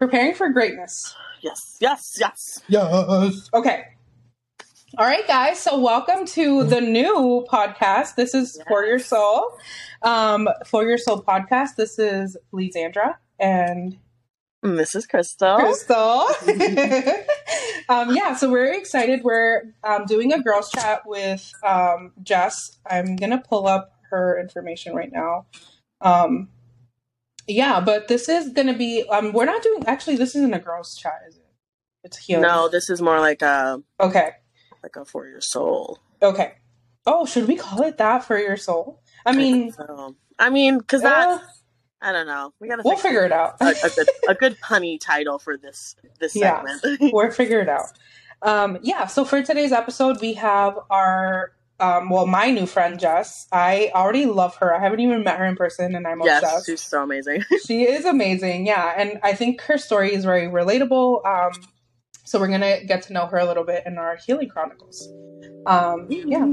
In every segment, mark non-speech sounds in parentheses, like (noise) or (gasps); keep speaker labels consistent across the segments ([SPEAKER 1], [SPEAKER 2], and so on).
[SPEAKER 1] Just preparing, preparing for greatness.
[SPEAKER 2] Yes, yes, yes.
[SPEAKER 1] Yes. Okay. All right, guys. So welcome to the new podcast. This is
[SPEAKER 2] Yes.
[SPEAKER 1] For Your Soul. Um, For Your Soul podcast. This is Lizandra and
[SPEAKER 2] This is Crystal.
[SPEAKER 1] Crystal. (laughs) (laughs) um, yeah, so we're excited. We're um, doing a girls chat with um, Jess. I'm gonna pull up her information right now. Um, yeah, but this is gonna be. Um, we're not doing. Actually, this isn't a girls chat, is it? It's healing.
[SPEAKER 2] No, this is more like a
[SPEAKER 1] Okay.
[SPEAKER 2] like a for your soul.
[SPEAKER 1] Okay. Oh, should we call it that for your soul? I mean,
[SPEAKER 2] So, I mean, because that
[SPEAKER 1] uh,
[SPEAKER 2] I don't know. We gotta
[SPEAKER 1] we'll figure it out.
[SPEAKER 2] a, a good a good punny title for this this (laughs)
[SPEAKER 1] Yeah.
[SPEAKER 2] segment. (laughs)
[SPEAKER 1] we'll figure it out. Um, yeah, so for today's episode, we have our, um, well, my new friend, Jess. I already love her. I haven't even met her in person, and I'm
[SPEAKER 2] yes,
[SPEAKER 1] obsessed.
[SPEAKER 2] she's so amazing. (laughs)
[SPEAKER 1] She is amazing, yeah. And I think her story is very relatable. Um, so we're going to get to know her a little bit in our Healing Chronicles. Um, yeah.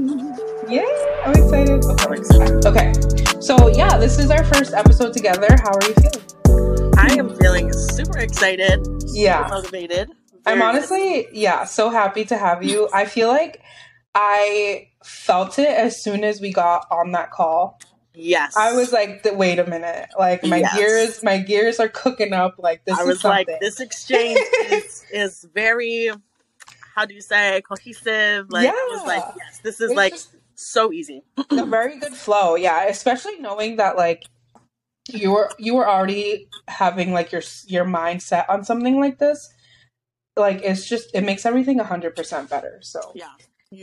[SPEAKER 1] Yay! I'm excited.
[SPEAKER 2] I'm excited.
[SPEAKER 1] Okay. So, yeah, this is our first episode together. How are you feeling?
[SPEAKER 2] I am feeling super excited. super
[SPEAKER 1] Yeah.
[SPEAKER 2] motivated.
[SPEAKER 1] I'm
[SPEAKER 2] Very-
[SPEAKER 1] honestly, yeah, so happy to have you. I feel like I felt it as soon as we got on that call.
[SPEAKER 2] yes.
[SPEAKER 1] I was like, "Wait a minute!" Like my
[SPEAKER 2] Yes.
[SPEAKER 1] gears, my gears are cooking up. Like this
[SPEAKER 2] I was
[SPEAKER 1] something.
[SPEAKER 2] like, this exchange is (laughs) is very how do you say cohesive? Like I was like, yes, this is
[SPEAKER 1] It's
[SPEAKER 2] like
[SPEAKER 1] just
[SPEAKER 2] so easy.
[SPEAKER 1] a very good flow. Yeah, especially knowing that like you were you were already having like your your mind set on something like this. Like it's just it makes everything hundred percent better. So
[SPEAKER 2] Yeah.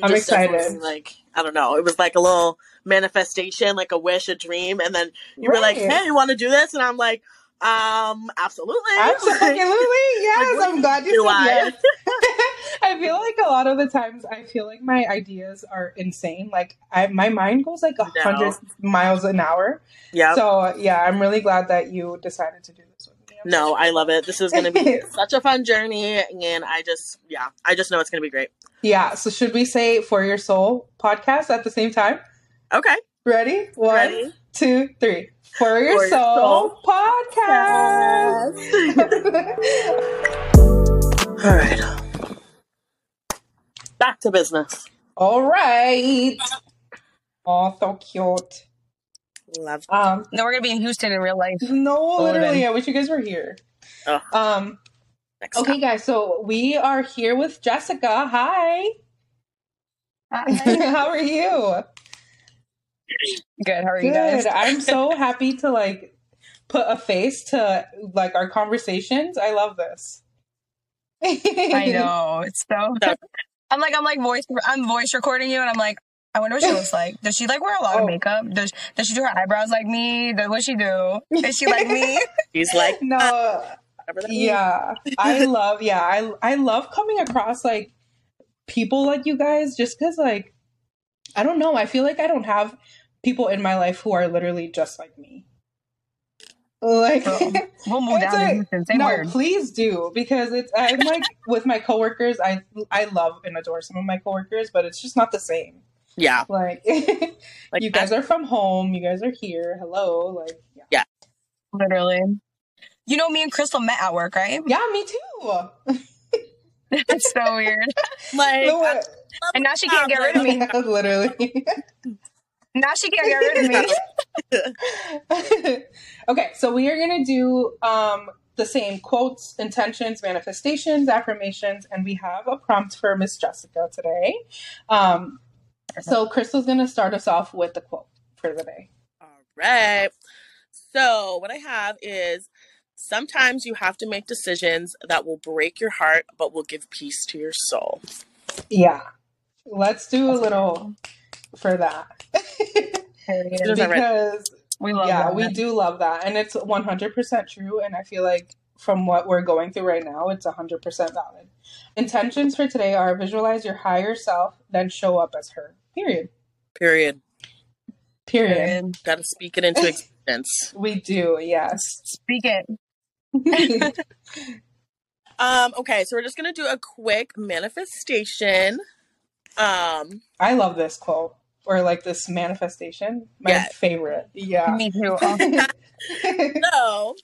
[SPEAKER 1] I'm excited.
[SPEAKER 2] Like I don't know, it was like a little manifestation, like a wish, a dream, and then you were like, "Hey, you want to do this?" And I'm like, "Um, absolutely, (laughs)
[SPEAKER 1] Absolutely, yes.
[SPEAKER 2] Like,
[SPEAKER 1] I'm glad you said
[SPEAKER 2] I?
[SPEAKER 1] yes. (laughs) (laughs) I feel like a lot of the times I feel like my ideas are insane. Like I, my mind goes like a
[SPEAKER 2] No.
[SPEAKER 1] hundred miles an hour.
[SPEAKER 2] yeah."
[SPEAKER 1] So yeah, I'm really glad that you decided to do this with me. I'm
[SPEAKER 2] no, I love it. This is going to be (laughs) such a fun journey, and I just, yeah, I just know it's going to be great.
[SPEAKER 1] Yeah. So should we say for your soul podcast at the same time?
[SPEAKER 2] Okay,
[SPEAKER 1] Ready? One,
[SPEAKER 2] ready?
[SPEAKER 1] two, three. For your,
[SPEAKER 2] For
[SPEAKER 1] soul,
[SPEAKER 2] Soul
[SPEAKER 1] podcast.
[SPEAKER 2] All right, back to business.
[SPEAKER 1] All right. Oh, so cute.
[SPEAKER 2] Love.
[SPEAKER 1] Um,
[SPEAKER 3] No, we're gonna be in Houston in real life.
[SPEAKER 1] no, literally, I wish you guys were here.
[SPEAKER 2] Oh.
[SPEAKER 1] Um,
[SPEAKER 2] Next
[SPEAKER 1] okay,
[SPEAKER 2] okay.
[SPEAKER 1] guys, so we are here with Jessica. Hi. (laughs) How are you?
[SPEAKER 3] Good. How are you guys?
[SPEAKER 1] I'm so (laughs) happy to like put a face to like our conversations. I love this.
[SPEAKER 3] I (laughs) know. It's so. I'm like I'm like voice. I'm voice recording you, and I'm like, I wonder what she looks like. Does she like wear a lot
[SPEAKER 1] Oh.
[SPEAKER 3] of makeup? Does Does she do her eyebrows like me? Does what she do? Is she like me? (laughs)
[SPEAKER 2] He's like,
[SPEAKER 1] No, (laughs)
[SPEAKER 2] whatever that means.
[SPEAKER 1] yeah. I love yeah, I I love coming across like people like you guys just cuz like I don't know, I feel like I don't have people in my life who are literally just like me. Like
[SPEAKER 3] Girl, We'll (laughs) move
[SPEAKER 1] It's
[SPEAKER 3] down
[SPEAKER 1] a-
[SPEAKER 3] to Houston. Same
[SPEAKER 1] no,
[SPEAKER 3] word.
[SPEAKER 1] please do because it's I'm like with my coworkers. I I love and adore some of my coworkers, but it's just not the same.
[SPEAKER 2] Yeah,
[SPEAKER 1] Like, (laughs)
[SPEAKER 2] like
[SPEAKER 1] you guys are from home. You guys are here. Hello. Like, yeah,
[SPEAKER 3] Literally. You know, me and Crystal met at work, right?
[SPEAKER 1] yeah me too. (laughs)
[SPEAKER 3] It's so weird. (laughs)
[SPEAKER 2] like,
[SPEAKER 1] No,
[SPEAKER 2] I-
[SPEAKER 3] And now she can't get rid of me.
[SPEAKER 1] Literally.
[SPEAKER 3] Now she can't get rid of me.
[SPEAKER 1] okay, so we are gonna do um the same quotes, intentions, manifestations, affirmations, and we have a prompt for Miss Jessica today. Um, so Crystal's gonna start us off with the quote for the day.
[SPEAKER 2] All right. So, what I have is sometimes you have to make decisions that will break your heart but will give peace to your soul.
[SPEAKER 1] Yeah, let's do a little for that
[SPEAKER 3] Period.
[SPEAKER 2] Does that right?
[SPEAKER 1] because
[SPEAKER 3] We love
[SPEAKER 1] yeah,
[SPEAKER 3] that.
[SPEAKER 1] we do love that, and it's one hundred percent true. And I feel like from what we're going through right now, it's hundred percent valid. Intentions for today are visualize your higher self, then show up as her. Period.
[SPEAKER 2] Period.
[SPEAKER 1] Period.
[SPEAKER 3] Period.
[SPEAKER 2] Got to speak it into (laughs) existence.
[SPEAKER 1] We do, yes.
[SPEAKER 3] Speak it. (laughs)
[SPEAKER 2] Um, okay, so we're just gonna do a quick manifestation. Um,
[SPEAKER 1] I love this quote or like this manifestation. My
[SPEAKER 2] Yeah.
[SPEAKER 1] favorite. Yeah.
[SPEAKER 3] Me too. (laughs)
[SPEAKER 2] So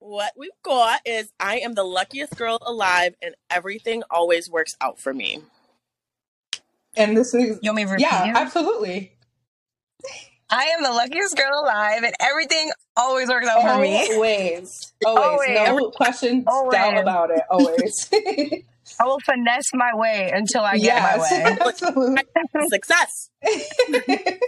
[SPEAKER 2] what we've got is I am the luckiest girl alive and everything always works out for me.
[SPEAKER 1] And this is
[SPEAKER 3] You want me to repeat
[SPEAKER 1] yeah,
[SPEAKER 3] it?
[SPEAKER 1] absolutely.
[SPEAKER 3] I am the luckiest girl alive, and everything always works out for me.
[SPEAKER 1] Always, always, no
[SPEAKER 3] Always.
[SPEAKER 1] questions
[SPEAKER 3] Always.
[SPEAKER 1] doubt about it. Always.
[SPEAKER 3] I will finesse my way until I get my way. (laughs)
[SPEAKER 1] absolutely.
[SPEAKER 2] Success. (laughs)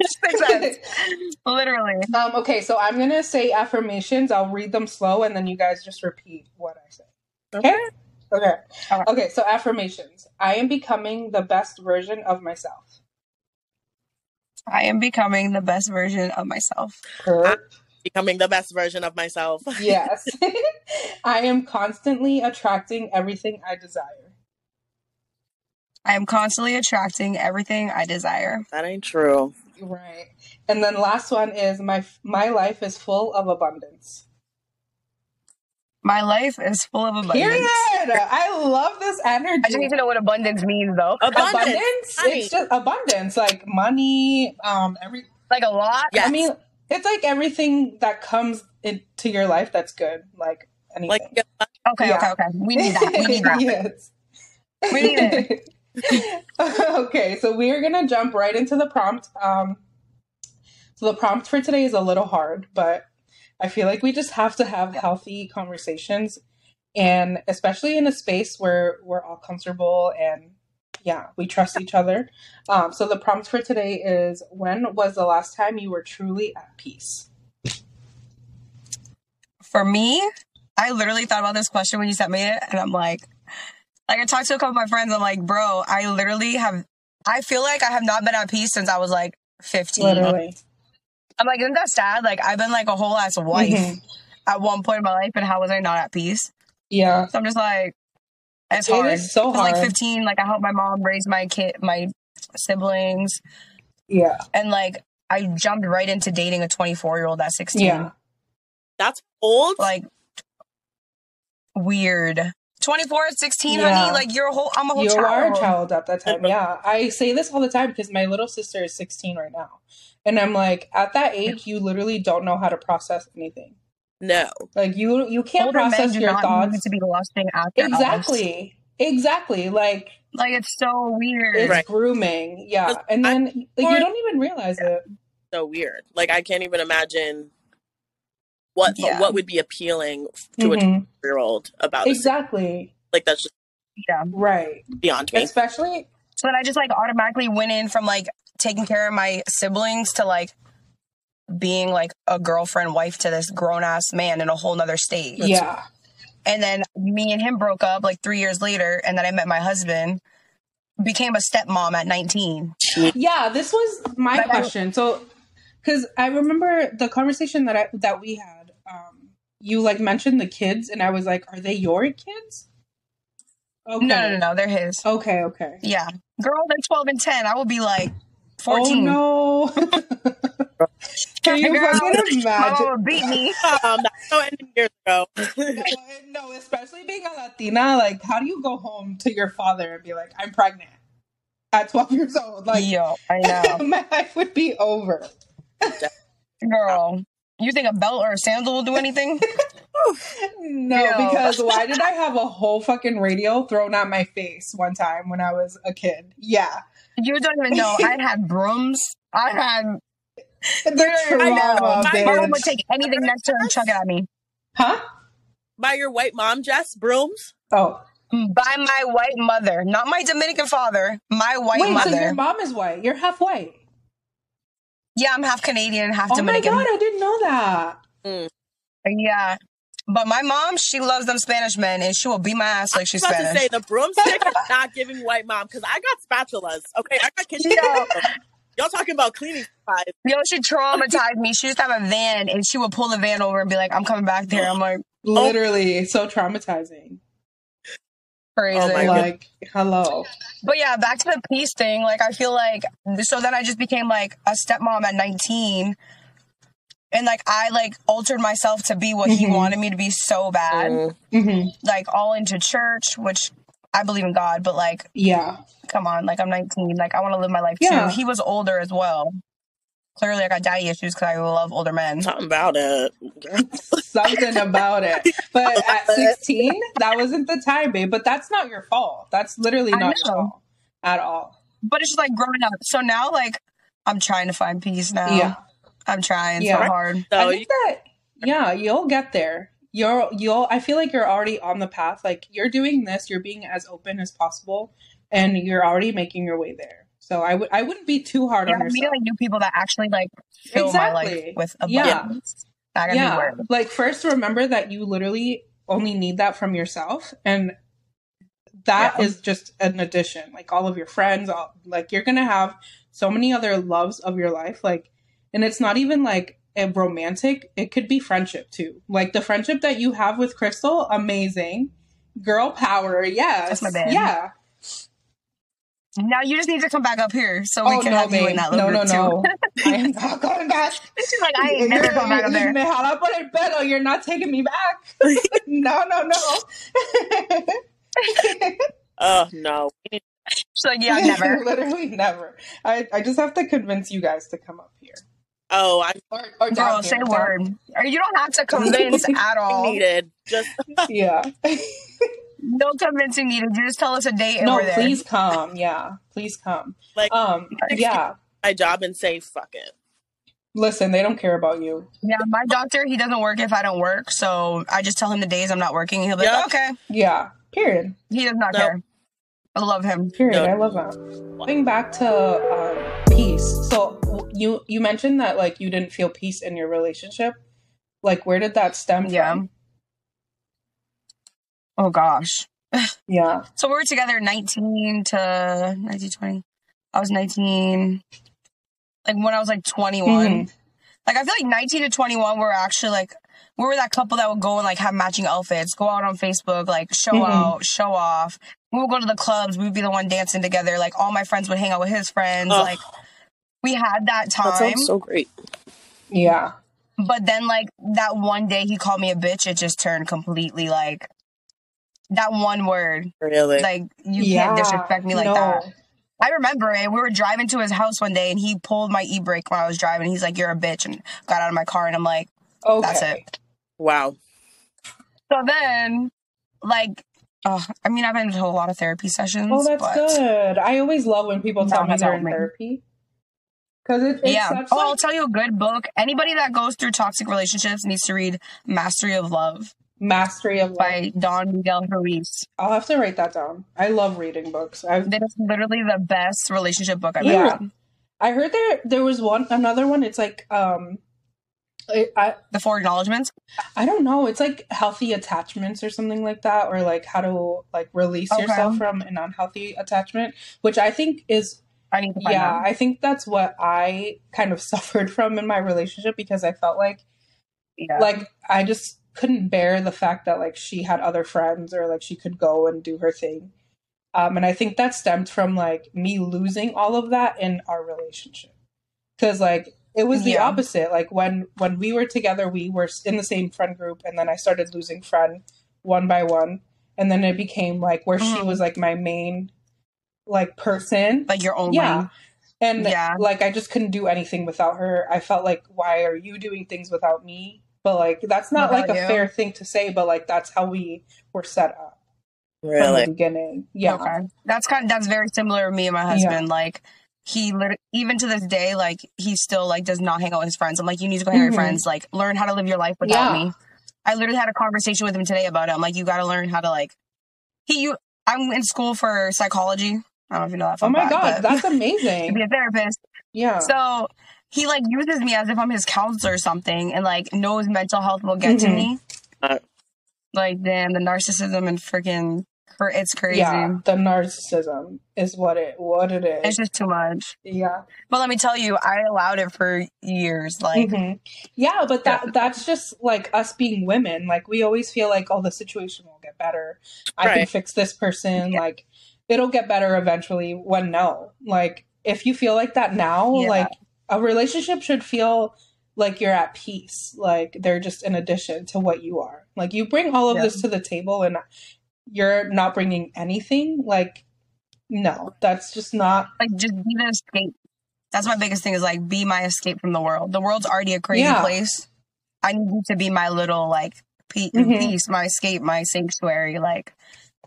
[SPEAKER 3] Success. (laughs) Literally.
[SPEAKER 1] um, okay, so I'm gonna say affirmations. I'll read them slow, and then you guys just repeat what I say. Okay. Okay.
[SPEAKER 3] Okay.
[SPEAKER 1] Okay. So affirmations. I am becoming the best version of myself.
[SPEAKER 3] I am becoming the best version of myself.
[SPEAKER 1] Correct.
[SPEAKER 2] Becoming the best version of myself. (laughs)
[SPEAKER 1] yes. (laughs) I am constantly attracting everything I desire.
[SPEAKER 3] I am constantly attracting everything I desire.
[SPEAKER 2] That ain't true.
[SPEAKER 1] Right. And then last one is my my life is full of abundance.
[SPEAKER 3] My life is full of abundance.
[SPEAKER 1] Period. I love this energy.
[SPEAKER 3] I just need to know what abundance means, though.
[SPEAKER 2] Abundance.
[SPEAKER 1] abundance.
[SPEAKER 2] Money.
[SPEAKER 1] It's just abundance, like money. Um, every.
[SPEAKER 3] Like a lot.
[SPEAKER 2] Yes.
[SPEAKER 1] I mean, it's like everything that comes into your life that's good, like anything.
[SPEAKER 2] Like
[SPEAKER 3] Okay,
[SPEAKER 1] Yeah.
[SPEAKER 3] okay, okay. We need that. We need (laughs) that.
[SPEAKER 1] yes.
[SPEAKER 3] We need it. (laughs) (laughs)
[SPEAKER 1] okay, so we are gonna jump right into the prompt. Um, so the prompt for today is a little hard, but I feel like we just have to have healthy conversations, and especially in a space where we're all comfortable and yeah, we trust each other. Um, so the prompt for today is: When was the last time you were truly at peace?
[SPEAKER 3] For me, I literally thought about this question when you sent me it, and I'm like, like I talked to a couple of my friends. I'm like, bro, I literally have. I feel like I have not been at peace since I was like 15.
[SPEAKER 1] Literally,
[SPEAKER 3] I'm like, isn't that sad? Like I've been like a whole ass wife
[SPEAKER 1] Mhm.
[SPEAKER 3] at one point in my life, and how was I not at peace?
[SPEAKER 1] yeah,
[SPEAKER 3] So I'm just like, it's
[SPEAKER 1] It
[SPEAKER 3] hard.
[SPEAKER 1] so so
[SPEAKER 3] 'Cause, Like 15, like I helped my mom raise my kid, my siblings,
[SPEAKER 1] yeah,
[SPEAKER 3] and like I jumped right into dating a 24 year old at 16.
[SPEAKER 1] yeah.
[SPEAKER 2] that's old.
[SPEAKER 3] Like weird. 24 at 16,
[SPEAKER 1] Yeah.
[SPEAKER 3] honey. Like you're a whole. I'm a whole
[SPEAKER 1] you
[SPEAKER 3] child.
[SPEAKER 1] You are a child at that time. Yeah, I say this all the time because my little sister is 16 right now, and I'm like, at that age, you literally don't know how to process anything.
[SPEAKER 2] no.
[SPEAKER 1] Like you, you can't
[SPEAKER 3] Older
[SPEAKER 1] process your thoughts.
[SPEAKER 3] to be lusting after us.
[SPEAKER 1] Exactly, exactly. Like
[SPEAKER 3] Like it's so weird.
[SPEAKER 1] it's
[SPEAKER 2] Right.
[SPEAKER 1] grooming. Yeah, and then like, you don't even realize it.
[SPEAKER 2] So weird. Like I can't even imagine what
[SPEAKER 3] Yeah.
[SPEAKER 2] what would be appealing to a
[SPEAKER 1] Mhm.
[SPEAKER 2] year old about this.
[SPEAKER 1] Exactly.
[SPEAKER 2] Like that's just
[SPEAKER 3] Yeah.
[SPEAKER 1] Right.
[SPEAKER 2] beyond me.
[SPEAKER 1] Especially.
[SPEAKER 3] So then I just like automatically went in from like taking care of my siblings to like being like a girlfriend wife to this grown ass man in a whole nother state.
[SPEAKER 1] Yeah.
[SPEAKER 3] And then me and him broke up like three years later, and then I met my husband, became a stepmom at 19.
[SPEAKER 1] Yeah, this was my
[SPEAKER 3] But I-
[SPEAKER 1] question. So, because I remember the conversation that I that we had. You like mentioned the kids, and I was like, "Are they your kids?" Okay.
[SPEAKER 3] No, no, no, no, they're his.
[SPEAKER 1] Okay. Okay.
[SPEAKER 3] Yeah. Girl, they're 12 and 10. I would be like 14.
[SPEAKER 1] Oh no! (laughs) Can you
[SPEAKER 3] Girl,
[SPEAKER 1] fucking imagine?
[SPEAKER 3] would beat me. (laughs)
[SPEAKER 2] Um, so ending years ago. (laughs)
[SPEAKER 1] no, especially being a Latina. Like, how do you go home to your father and be like, "I'm pregnant"? At 12 years old, like
[SPEAKER 3] Yo, I know.
[SPEAKER 1] my life would be over.
[SPEAKER 3] Girl, you think a belt or a sandal will do anything? (laughs)
[SPEAKER 1] No,
[SPEAKER 3] No.
[SPEAKER 1] because why did I have a whole fucking radio thrown at my face one time when I was a kid? Yeah.
[SPEAKER 3] You don't even know. I had (laughs) brooms. I had.
[SPEAKER 1] The
[SPEAKER 3] I know.
[SPEAKER 1] trauma,
[SPEAKER 2] My
[SPEAKER 3] My mom would take anything next to her and chuck it at me.
[SPEAKER 1] Huh?
[SPEAKER 2] By your white mom, Jess Brooms.
[SPEAKER 1] Oh.
[SPEAKER 3] By my white mother, not my Dominican father, my white
[SPEAKER 1] Wait,
[SPEAKER 3] mother.
[SPEAKER 1] so your mom is white. You're half white.
[SPEAKER 3] Yeah, I'm half Canadian and half
[SPEAKER 1] Oh my
[SPEAKER 3] Dominican.
[SPEAKER 1] god, I didn't know that. Mm.
[SPEAKER 3] Yeah. But my mom, she loves them Spanish men and she will beat my ass like she's
[SPEAKER 2] I was about
[SPEAKER 3] Spanish.
[SPEAKER 2] to say the broomstick is not giving white mom because I got spatulas. Okay, I got kitchen. (laughs)
[SPEAKER 3] Yo.
[SPEAKER 2] Y'all talking about cleaning supplies?
[SPEAKER 3] Yo, she traumatized me. She used to have a van and she would pull the van over and be like, I'm coming back there. I'm like, (laughs) oh.
[SPEAKER 1] Literally, so traumatizing.
[SPEAKER 3] Crazy.
[SPEAKER 2] Oh.
[SPEAKER 1] Like, hello.
[SPEAKER 3] But yeah, back to the peace thing. Like, I feel like, so then I just became like a stepmom at 19. And like, I like altered myself to be what he
[SPEAKER 1] Mhm.
[SPEAKER 3] wanted me to be so bad.
[SPEAKER 2] Mm.
[SPEAKER 1] hmm
[SPEAKER 3] Like, all into church, which I believe in God, but like,
[SPEAKER 1] Yeah.
[SPEAKER 3] come on, like, I'm 19. Like, I want to live my life
[SPEAKER 1] Yeah.
[SPEAKER 3] too. He was older as well. Clearly I got daddy issues because I love older men.
[SPEAKER 2] Something about it. (laughs)
[SPEAKER 1] Something about it. But at 16, that wasn't the time, babe. But that's not your fault. That's literally not your fault at all.
[SPEAKER 3] But it's just like growing up. So now, like, I'm trying to find peace now.
[SPEAKER 1] Yeah.
[SPEAKER 3] I'm trying
[SPEAKER 1] Yeah.
[SPEAKER 3] so hard.
[SPEAKER 2] So
[SPEAKER 1] I
[SPEAKER 2] you
[SPEAKER 1] think that yeah, you'll get there. You're you'll I feel like you're already on the path. Like you're doing this, you're being as open as possible and you're already making your way there. So I would I wouldn't be too hard
[SPEAKER 3] Yeah,
[SPEAKER 1] on
[SPEAKER 3] I'm meeting
[SPEAKER 1] yourself.
[SPEAKER 3] like new people that actually like fill my life
[SPEAKER 1] Exactly.
[SPEAKER 3] with
[SPEAKER 1] Yeah.
[SPEAKER 3] abundance. Be
[SPEAKER 1] Yeah. Like first remember that you literally only need that from yourself and that is
[SPEAKER 3] Yeah.
[SPEAKER 1] just an addition. Like all of your friends, all, like you're going to have so many other loves of your life like and it's not even like a romantic, it could be friendship too. Like the friendship that you have with Crystal, amazing. Girl power, yes.
[SPEAKER 3] That's my babe.
[SPEAKER 1] Yeah.
[SPEAKER 3] Now you just need to come back up here so we
[SPEAKER 1] oh
[SPEAKER 3] can
[SPEAKER 1] no,
[SPEAKER 3] have you in
[SPEAKER 1] babe.
[SPEAKER 3] that
[SPEAKER 1] No,
[SPEAKER 3] little
[SPEAKER 1] no,
[SPEAKER 3] group too.
[SPEAKER 1] no. (laughs) I am not going back. (laughs)
[SPEAKER 3] She's like, I ain't never come back up there.
[SPEAKER 1] Me jala por el pelo. You're not taking me back. (laughs) no, no, no.
[SPEAKER 2] Oh no. We
[SPEAKER 3] She's like, yeah, never.
[SPEAKER 1] Literally never. I, I just have to convince you guys to come up here.
[SPEAKER 2] Oh, I'm
[SPEAKER 1] Or, or down
[SPEAKER 3] Girl,
[SPEAKER 1] here,
[SPEAKER 3] say
[SPEAKER 1] down-
[SPEAKER 3] word. Or you don't have to convince at all.
[SPEAKER 2] needed. Just
[SPEAKER 1] Yeah.
[SPEAKER 3] No convincing needed. You just tell us a date and
[SPEAKER 1] no,
[SPEAKER 3] we're there.
[SPEAKER 1] please come. Yeah. Please come.
[SPEAKER 2] like
[SPEAKER 1] Um, yeah.
[SPEAKER 2] my job and say fuck it.
[SPEAKER 1] Listen, they don't care about you.
[SPEAKER 3] Yeah, my doctor, he doesn't work if I don't work. So I just tell him the days I'm not working. He'll be
[SPEAKER 2] Yeah.
[SPEAKER 3] like, okay.
[SPEAKER 1] Yeah. Period.
[SPEAKER 3] He does not
[SPEAKER 2] No.
[SPEAKER 3] care. I love him.
[SPEAKER 1] Period.
[SPEAKER 2] No.
[SPEAKER 1] I love that. Going back to um, peace. So you you mentioned that like you didn't feel peace in your relationship. Like where did that stem
[SPEAKER 3] Yeah.
[SPEAKER 1] from?
[SPEAKER 3] Oh gosh.
[SPEAKER 1] Yeah. (laughs)
[SPEAKER 3] So we were together 19 to 19, 20. I was 19. Like when I was like 21.
[SPEAKER 1] Mhm.
[SPEAKER 3] Like I feel like 19 to 21 were actually like we were that couple that would go and like have matching outfits, go out on Facebook, like show
[SPEAKER 1] Mhm.
[SPEAKER 3] out, show off. We would go to the clubs, we would be the one dancing together. Like all my friends would hang out with his friends.
[SPEAKER 2] Ugh.
[SPEAKER 3] Like we had that
[SPEAKER 2] That
[SPEAKER 3] time.
[SPEAKER 2] sounds so great.
[SPEAKER 1] Yeah.
[SPEAKER 3] But then, like that one day, he called me a bitch. It just turned completely like that one word.
[SPEAKER 2] Really.
[SPEAKER 3] Like you
[SPEAKER 1] yeah.
[SPEAKER 3] can't disrespect me like
[SPEAKER 1] no.
[SPEAKER 3] that. I remember it. We were driving to his house one day, and he pulled my e brake when I was driving. He's like, "You're a bitch," and got out of my car. And I'm like,
[SPEAKER 1] Okay.
[SPEAKER 3] "That's it."
[SPEAKER 2] wow.
[SPEAKER 3] So then, like, oh, I mean, I've been to a lot of therapy sessions.
[SPEAKER 1] Oh, that's good. I always love when people tell me they're in therapy. Because it, it's
[SPEAKER 3] yeah.
[SPEAKER 1] such
[SPEAKER 3] Oh, I'll tell you a good book. Anybody that goes through toxic relationships needs to read Mastery of Love
[SPEAKER 1] mastery of life.
[SPEAKER 3] by Don Miguel Ruiz.
[SPEAKER 1] I'll have to write that down. I love reading books. I've
[SPEAKER 3] That is literally the best relationship book I've
[SPEAKER 1] Yeah.
[SPEAKER 3] ever read.
[SPEAKER 1] I heard there there was one another one. It's like um, I, I
[SPEAKER 3] The Four Acknowledgements.
[SPEAKER 1] I don't know. It's like healthy attachments or something like that, or like how to like release
[SPEAKER 3] Okay.
[SPEAKER 1] yourself from an unhealthy attachment, which I think is
[SPEAKER 3] I need to find
[SPEAKER 1] yeah. I think that's what I kind of (laughs) suffered from in my relationship because I felt like
[SPEAKER 3] Yeah.
[SPEAKER 1] like I just couldn't bear the fact that like she had other friends or like she could go and do her thing. Um, and I think that stemmed from like me losing all of that in our relationship. Cause like it was the
[SPEAKER 3] Yeah.
[SPEAKER 1] opposite. Like when when we were together, we were in the same friend group, and then I started losing friend one by one, and then it became like where she
[SPEAKER 3] Mhm.
[SPEAKER 1] was like my main like person.
[SPEAKER 3] like your own
[SPEAKER 1] Yeah.
[SPEAKER 3] lane.
[SPEAKER 1] And
[SPEAKER 3] Yeah.
[SPEAKER 1] like I just couldn't do anything without her. I felt like why are you doing things without me? But like that's not like a
[SPEAKER 3] you.
[SPEAKER 1] fair thing to say, but like that's how we were set up from the
[SPEAKER 2] Really.
[SPEAKER 1] beginning. Yeah.
[SPEAKER 3] Okay. That's kind. of, that's very similar to me and my husband. Like he lit- even to this day, like he still like does not hang out with his friends. I'm like, you need to go hang out with
[SPEAKER 1] Mhm.
[SPEAKER 3] your friends. Like learn how to live your life without
[SPEAKER 1] Yeah.
[SPEAKER 3] me. I literally had a conversation with him today about it. I'm like, you got to learn how to like. He, you, I'm in school for psychology. I don't know if you know that.
[SPEAKER 1] Oh my
[SPEAKER 3] fact,
[SPEAKER 1] god, that's amazing. (laughs)
[SPEAKER 3] to be a therapist.
[SPEAKER 1] Yeah.
[SPEAKER 3] So he like uses me as if I'm his counselor or something, and like knows mental health will get to
[SPEAKER 1] Mhm.
[SPEAKER 3] me.
[SPEAKER 2] Uh,
[SPEAKER 3] Like damn, the narcissism and freaking, cr- it's crazy.
[SPEAKER 1] Yeah. The narcissism is what it what it is.
[SPEAKER 3] It's just too much.
[SPEAKER 1] yeah.
[SPEAKER 3] But let me tell you, I allowed it for years. Like,
[SPEAKER 1] Mhm. Yeah, but that that's just like us being women. Like we always feel like, oh, the situation will get better. I can fix this person.
[SPEAKER 3] Yeah.
[SPEAKER 1] Like it'll get better eventually. When no, like if you feel like that now,
[SPEAKER 3] Yeah.
[SPEAKER 1] like a relationship should feel like you're at peace. Like they're just an addition to what you are. Like you bring all of
[SPEAKER 3] Yeah.
[SPEAKER 1] this to the table, and you're not bringing anything. Like no, that's just not.
[SPEAKER 3] like just be the escape. That's my biggest thing is like be my escape from the world. The world's already a crazy
[SPEAKER 1] Yeah.
[SPEAKER 3] place. I need you to be my little like pe-
[SPEAKER 1] Mhm.
[SPEAKER 3] peace, my escape, my sanctuary, like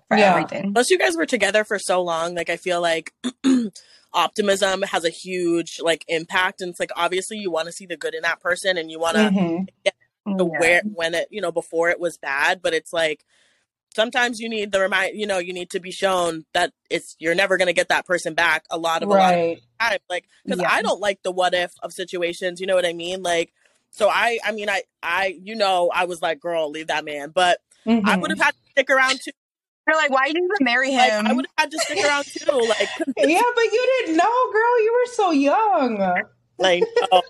[SPEAKER 3] for
[SPEAKER 1] Yeah.
[SPEAKER 3] everything.
[SPEAKER 2] Plus, you guys were together for so long. Like, I feel like (clears throat) optimism has a huge like impact, and it's like obviously you want to see the good in that person, and you want to
[SPEAKER 1] Mhm.
[SPEAKER 2] to
[SPEAKER 3] Yeah.
[SPEAKER 2] where when it you know before it was bad but it's like sometimes you need the remind you know you need to be shown that it's you're never going to get that person back a lot of a lot of time like because
[SPEAKER 3] Yeah.
[SPEAKER 2] i don't like the what if of situations you know what i mean like so i i mean i i you know i was like girl leave that man but i
[SPEAKER 1] Mhm.
[SPEAKER 2] would have had to stick around too
[SPEAKER 3] You're like, why did you even marry
[SPEAKER 2] like
[SPEAKER 3] him?
[SPEAKER 2] i would have had to stick around too like (laughs) (laughs)
[SPEAKER 1] Yeah, but you didn't know, girl. You were so young.
[SPEAKER 2] like (laughs) no.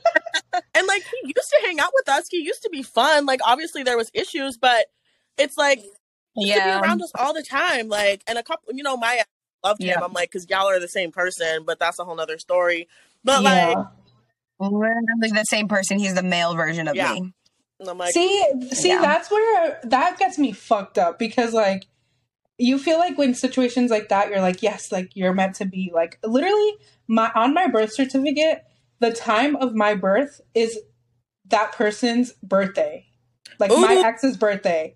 [SPEAKER 2] and like he used to hang out with us he used to be fun like obviously there was issues but it's like used to
[SPEAKER 3] yeah.
[SPEAKER 2] be around us all the time. Like, and a couple, you know, my ex loved him. I'm like, because y'all are the same person, but that's a whole nother story. But
[SPEAKER 1] yeah.
[SPEAKER 2] like,
[SPEAKER 3] Literally the same person. He's the male version of
[SPEAKER 2] Yeah.
[SPEAKER 3] me.
[SPEAKER 2] like,
[SPEAKER 1] see, see,
[SPEAKER 3] Yeah.
[SPEAKER 1] that's where that gets me fucked up because like you feel like when situations like that, you're like, yes, like you're meant to be. Like literally, my on my birth certificate, the time of my birth is that person's birthday, like my ex's birthday.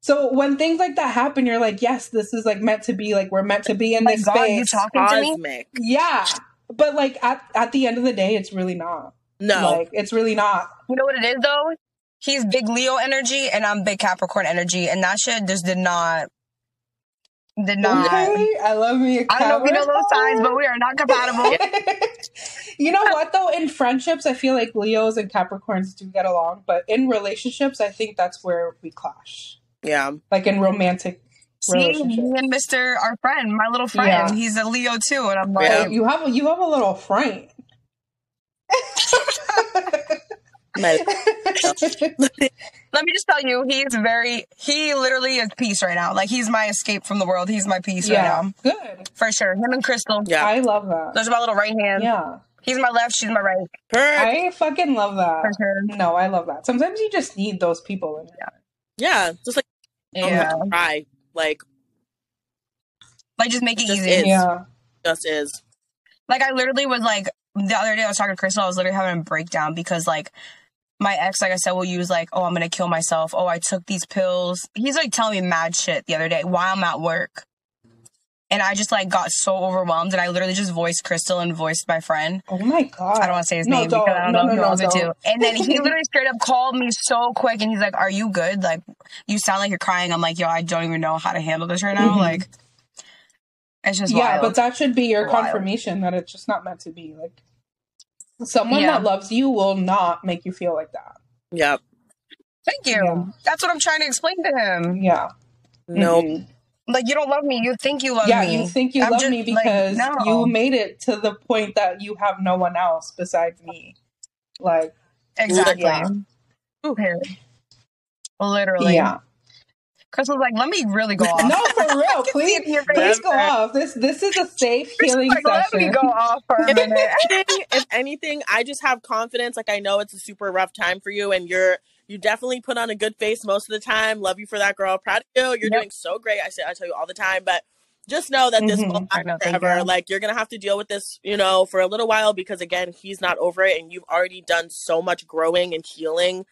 [SPEAKER 1] So when things like that happen, you're like, yes, this is like meant to be. Like we're meant to be in
[SPEAKER 3] My
[SPEAKER 1] this
[SPEAKER 3] God, you
[SPEAKER 1] space.
[SPEAKER 3] talking to me?
[SPEAKER 2] cosmic.
[SPEAKER 1] Yeah, but like at at the end of the day, it's really not.
[SPEAKER 2] No,
[SPEAKER 1] Like it's really not.
[SPEAKER 3] You know what it is though? He's big Leo energy and I'm big Capricorn energy, and that shit just did not did not.
[SPEAKER 1] Okay, I love me. a
[SPEAKER 3] I don't know if you know those signs, but we are not compatible. (laughs)
[SPEAKER 1] you know what though? In friendships, I feel like Leos and Capricorns do get along, but in relationships, I think that's where we clash.
[SPEAKER 2] yeah,
[SPEAKER 1] Like in romantic
[SPEAKER 3] See, me and Mister, our friend, my little friend,
[SPEAKER 1] Yeah.
[SPEAKER 3] he's a Leo too, and I'm like,
[SPEAKER 2] Yeah.
[SPEAKER 1] You have a, you have a little friend. (laughs) (laughs)
[SPEAKER 2] My- (laughs)
[SPEAKER 3] let me just tell you, he's very, he literally is peace right now. Like he's my escape from the world. He's my peace
[SPEAKER 1] yeah,
[SPEAKER 3] right now,
[SPEAKER 1] good.
[SPEAKER 3] for sure. Him and Crystal,
[SPEAKER 2] yeah.
[SPEAKER 1] I love that.
[SPEAKER 3] those are my little right hand.
[SPEAKER 1] Yeah,
[SPEAKER 3] He's my left, she's my right,
[SPEAKER 2] Per-
[SPEAKER 1] I fucking love
[SPEAKER 3] for
[SPEAKER 1] that.
[SPEAKER 3] sure.
[SPEAKER 1] No, I love that. Sometimes you just need those people in your life.
[SPEAKER 2] yeah, just like oh you don't
[SPEAKER 3] Yeah,
[SPEAKER 2] have try. Like,
[SPEAKER 3] like just make it
[SPEAKER 2] Just
[SPEAKER 3] easy.
[SPEAKER 2] is.
[SPEAKER 1] Yeah,
[SPEAKER 2] just is.
[SPEAKER 3] Like I literally was like the other day I was talking to Crystal, I was literally having a breakdown because like my ex, like I said, will use like, oh, I'm gonna kill myself. Oh, I took these pills. He's like telling me mad shit the other day while I'm at work. And I just like got so overwhelmed and I literally just voiced Crystal and voiced my friend.
[SPEAKER 1] Oh my god.
[SPEAKER 3] I don't want to say his
[SPEAKER 1] No,
[SPEAKER 3] name
[SPEAKER 1] don't.
[SPEAKER 3] because I don't
[SPEAKER 1] No,
[SPEAKER 3] know
[SPEAKER 1] no,
[SPEAKER 3] who else it to. And then he (laughs) literally straight up called me so quick and he's like, Are you good? Like you sound like you're crying. I'm like, yo, I don't even know how to handle this right now.
[SPEAKER 1] Mhm.
[SPEAKER 3] Like it's just
[SPEAKER 1] yeah,
[SPEAKER 3] wild.
[SPEAKER 1] but that should be your
[SPEAKER 3] Wild.
[SPEAKER 1] confirmation that it's just not meant to be. Like someone
[SPEAKER 3] Yeah.
[SPEAKER 1] that loves you will not make you feel like that.
[SPEAKER 2] Yep.
[SPEAKER 3] Thank you.
[SPEAKER 1] Yeah.
[SPEAKER 3] That's what I'm trying to explain to him.
[SPEAKER 1] Yeah.
[SPEAKER 2] Nope.
[SPEAKER 1] Mhm.
[SPEAKER 3] Like you don't love me. You think you love
[SPEAKER 1] yeah,
[SPEAKER 3] me.
[SPEAKER 1] Yeah, you think you
[SPEAKER 3] I'm
[SPEAKER 1] love
[SPEAKER 3] just,
[SPEAKER 1] me
[SPEAKER 3] like,
[SPEAKER 1] because
[SPEAKER 3] no.
[SPEAKER 1] you made it to the point that you have no one else besides me. Like,
[SPEAKER 3] exactly.
[SPEAKER 1] Yeah.
[SPEAKER 3] Period. Literally.
[SPEAKER 1] yeah.
[SPEAKER 3] Chris was like, "Let me really go (laughs) off."
[SPEAKER 1] No, for real. (laughs) Please,
[SPEAKER 3] in
[SPEAKER 1] please
[SPEAKER 3] face.
[SPEAKER 1] go off. This this is a safe
[SPEAKER 3] Chris
[SPEAKER 1] healing
[SPEAKER 3] like, "Let me
[SPEAKER 1] session.
[SPEAKER 3] go off for a
[SPEAKER 2] if
[SPEAKER 3] minute." (laughs)
[SPEAKER 2] anything, if anything, I just have confidence. Like I know it's a super rough time for you, and you're you definitely put on a good face most of the time. Love you for that, girl. Proud of you. You're
[SPEAKER 3] Yep.
[SPEAKER 2] doing so great. I say I tell you all the time, but just know that this
[SPEAKER 1] Mhm.
[SPEAKER 2] won't
[SPEAKER 3] know,
[SPEAKER 2] last forever.
[SPEAKER 3] you.
[SPEAKER 2] Like you're gonna have to deal with this, you know, for a little while because again, he's not over it, and you've already done so much growing and healing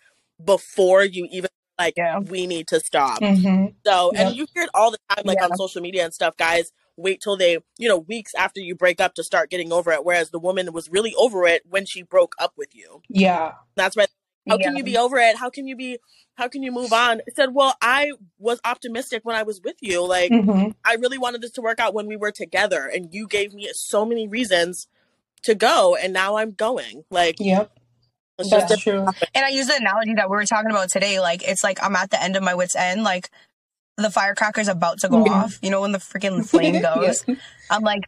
[SPEAKER 2] before you even like
[SPEAKER 3] Yeah.
[SPEAKER 2] we need to stop.
[SPEAKER 1] Mhm.
[SPEAKER 2] So,
[SPEAKER 1] Yep.
[SPEAKER 2] and you hear it all the time, like
[SPEAKER 3] Yeah.
[SPEAKER 2] on social media and stuff, guys. Wait till they, you know, weeks after you break up to start getting over it. Whereas the woman was really over it when she broke up with you.
[SPEAKER 1] Yeah.
[SPEAKER 2] That's right. How
[SPEAKER 3] Yeah.
[SPEAKER 2] can you be over it? How can you be? How can you move on? I said, well, I was optimistic when I was with you. Like,
[SPEAKER 1] Mhm.
[SPEAKER 2] I really wanted this to work out when we were together, and you gave me so many reasons to go, and now I'm going. Like,
[SPEAKER 1] Yep.
[SPEAKER 2] It's just
[SPEAKER 1] That's true.
[SPEAKER 3] And I use the analogy that we were talking about today. Like it's like I'm at the end of my wits end. Like the firecracker's about to go off. You know when the freaking (laughs) flame goes.
[SPEAKER 1] Yeah.
[SPEAKER 3] I'm like,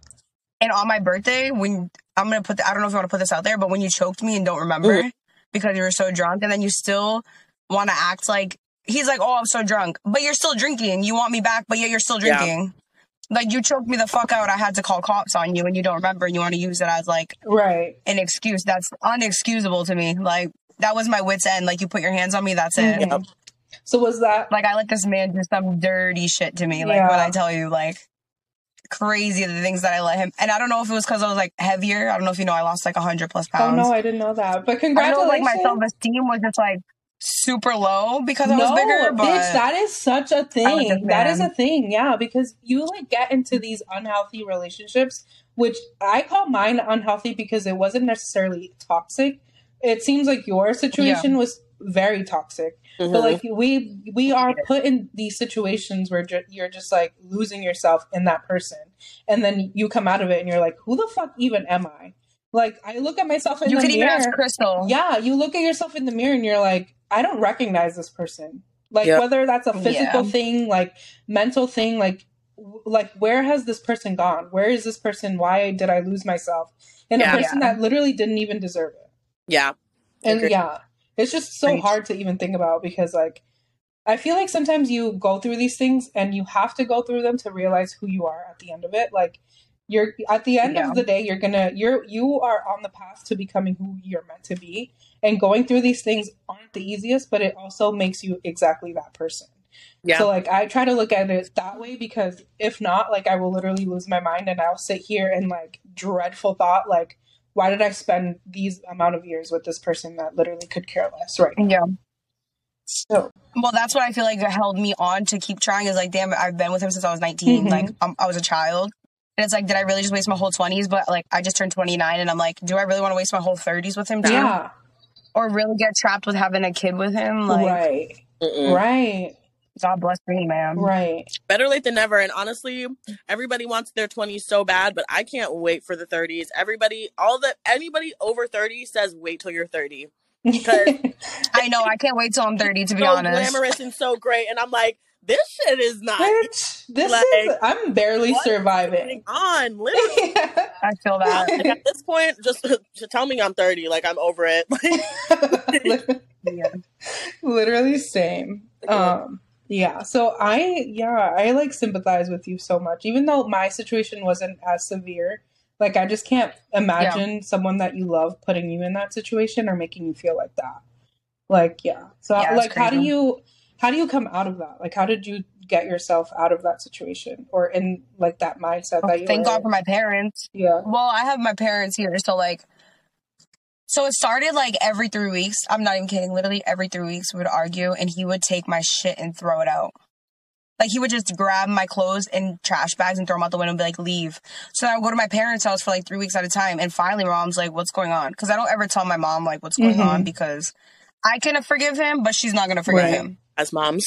[SPEAKER 3] and on my birthday, when I'm gonna put, the, I don't know if you want to put this out there, but when you choked me and don't remember
[SPEAKER 2] Mhm.
[SPEAKER 3] because you were so drunk, and then you still want to act like he's like, oh, I'm so drunk, but you're still drinking. You want me back, but yet you're still
[SPEAKER 2] Yeah.
[SPEAKER 3] Like you choked me the fuck out. I had to call cops on you, and you don't remember, and you want to use it as like
[SPEAKER 1] Right.
[SPEAKER 3] an excuse. That's unexcusable to me. Like that was my wits end. Like you put your hands on me, that's it.
[SPEAKER 1] Mhm. So was that
[SPEAKER 3] Like I let this man do some dirty shit to me. Like
[SPEAKER 1] Yeah.
[SPEAKER 3] when I tell you, like crazy the things that I let him. And I don't know if it was because I was like heavier. I don't know if you know I lost like hundred pounds.
[SPEAKER 1] Oh no, I didn't know that. But
[SPEAKER 3] I know
[SPEAKER 1] congratulations.
[SPEAKER 3] like my self esteem was just like super low because I was bigger. But
[SPEAKER 1] bitch, that is such a thing.
[SPEAKER 3] just
[SPEAKER 1] That is a thing, yeah, because you like get into these unhealthy relationships, which I call mine unhealthy because it wasn't necessarily toxic. It seems like your situation was very toxic.
[SPEAKER 2] Mhm.
[SPEAKER 1] But like we we are put in these situations where ju- you're just like losing yourself in that person, and then you come out of it and you're like, who the fuck even am I? Like I look at myself in
[SPEAKER 3] you
[SPEAKER 1] the
[SPEAKER 3] could even
[SPEAKER 1] mirror.
[SPEAKER 3] ask Crystal.
[SPEAKER 1] Yeah, you look at yourself in the mirror and you're like, I don't recognize this person. Like
[SPEAKER 2] Yeah.
[SPEAKER 1] whether that's a physical
[SPEAKER 3] Yeah.
[SPEAKER 1] thing, like mental thing, like w- like where has this person gone? Where is this person? Why did I lose myself in
[SPEAKER 2] Yeah.
[SPEAKER 1] a person that literally didn't even deserve it?
[SPEAKER 2] yeah.
[SPEAKER 1] And
[SPEAKER 2] Agreed.
[SPEAKER 1] yeah, it's just so
[SPEAKER 3] Right.
[SPEAKER 1] hard to even think about because like I feel like sometimes you go through these things and you have to go through them to realize who you are at the end of it. Like you're at the end
[SPEAKER 3] Yeah.
[SPEAKER 1] of the day, you're gonna you're you are on the path to becoming who you're meant to be. And going through these things aren't the easiest, but it also makes you exactly that person.
[SPEAKER 2] Yeah.
[SPEAKER 1] So like I try to look at it that way because if not, like I will literally lose my mind and I'll sit here and like dreadful thought like why did I spend these amount of years with this person that literally could care less right now?
[SPEAKER 3] Yeah.
[SPEAKER 1] So
[SPEAKER 3] Well, that's what I feel like held me on to keep trying. Is like, damn, I've been with him since I was 19.
[SPEAKER 1] Mhm.
[SPEAKER 3] Like, um, I was a child. And it's like, did I really just waste my whole 20s? But like, I just turned 29 and I'm like, do I really want to waste my whole 30s with him too?
[SPEAKER 1] yeah,
[SPEAKER 3] Or really get trapped with having a kid with him? Like,
[SPEAKER 1] right,
[SPEAKER 2] Mm-mm.
[SPEAKER 1] right,
[SPEAKER 3] God bless me, man.
[SPEAKER 1] right.
[SPEAKER 2] Better late than never. And honestly, everybody wants their 20s so bad, but I can't wait for the 30s. Everybody, all the anybody over 30 says wait till you're 30. Because (laughs)
[SPEAKER 3] I know. I can't wait till I'm 30, to be
[SPEAKER 2] so
[SPEAKER 3] honest.
[SPEAKER 2] glamorous and so great. And I'm like, this shit is not
[SPEAKER 1] Bitch, this
[SPEAKER 2] Like,
[SPEAKER 1] is I'm barely
[SPEAKER 2] what is
[SPEAKER 1] surviving.
[SPEAKER 2] going on. Literally. (laughs)
[SPEAKER 3] I feel that.
[SPEAKER 2] Like, at this point, just, (laughs) just tell me I'm 30. Like I'm over it. (laughs)
[SPEAKER 3] Yeah.
[SPEAKER 1] literally same um yeah so i yeah i like sympathize with you so much even though my situation wasn't as severe like i just can't imagine someone that you love putting you in that situation or making you feel like that like yeah so
[SPEAKER 3] Yeah, it's
[SPEAKER 1] like how do you how do you come out of that like how did you get yourself out of that situation or in like that mindset that you
[SPEAKER 3] Thank God
[SPEAKER 1] in?
[SPEAKER 3] for my parents.
[SPEAKER 1] yeah
[SPEAKER 3] Well, I have my parents here, so like, so it started like every three weeks. I'm not even kidding. Literally every three weeks, we would argue, and he would take my shit and throw it out. Like he would just grab my clothes and trash bags and throw them out the window and be like, "Leave." So then I would go to my parents' house for like three weeks at a time, and finally, my mom's like, "What's going on?" Because I don't ever tell my mom like what's going
[SPEAKER 1] Mhm.
[SPEAKER 3] on because I can forgive him, but she's not gonna forgive
[SPEAKER 1] Right.
[SPEAKER 3] him.
[SPEAKER 2] As moms.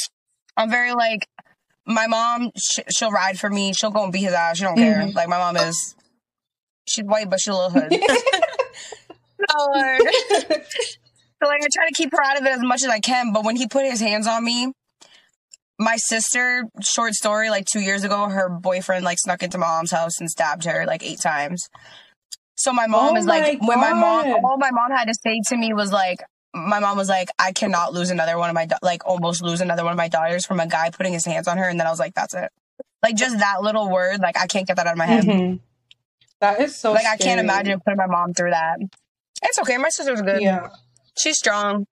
[SPEAKER 3] I'm very like, my mom, sh- she'll ride for me. She'll go and beat his ass. She don't care.
[SPEAKER 1] Mhm.
[SPEAKER 3] Like my mom is, she's white, but she's a little hood. (laughs) so, like, I try to keep her out of it as much as I can. But when he put his hands on me, my sister, short story, like two years ago, her boyfriend like snuck into my mom's house and stabbed her like eight times. So my mom
[SPEAKER 1] Oh
[SPEAKER 3] is like,
[SPEAKER 1] my
[SPEAKER 3] when my mom, all my mom had to say to me was like, my mom was like, I cannot lose another one of my, like almost lose another one of my daughters from a guy putting his hands on her. And then I was like, that's it. Like just that little word, like I can't get that out of my head.
[SPEAKER 1] Mhm. that is so
[SPEAKER 3] Like I can't imagine putting my mom through that. It's okay. My sister's good.
[SPEAKER 1] yeah
[SPEAKER 3] She's strong.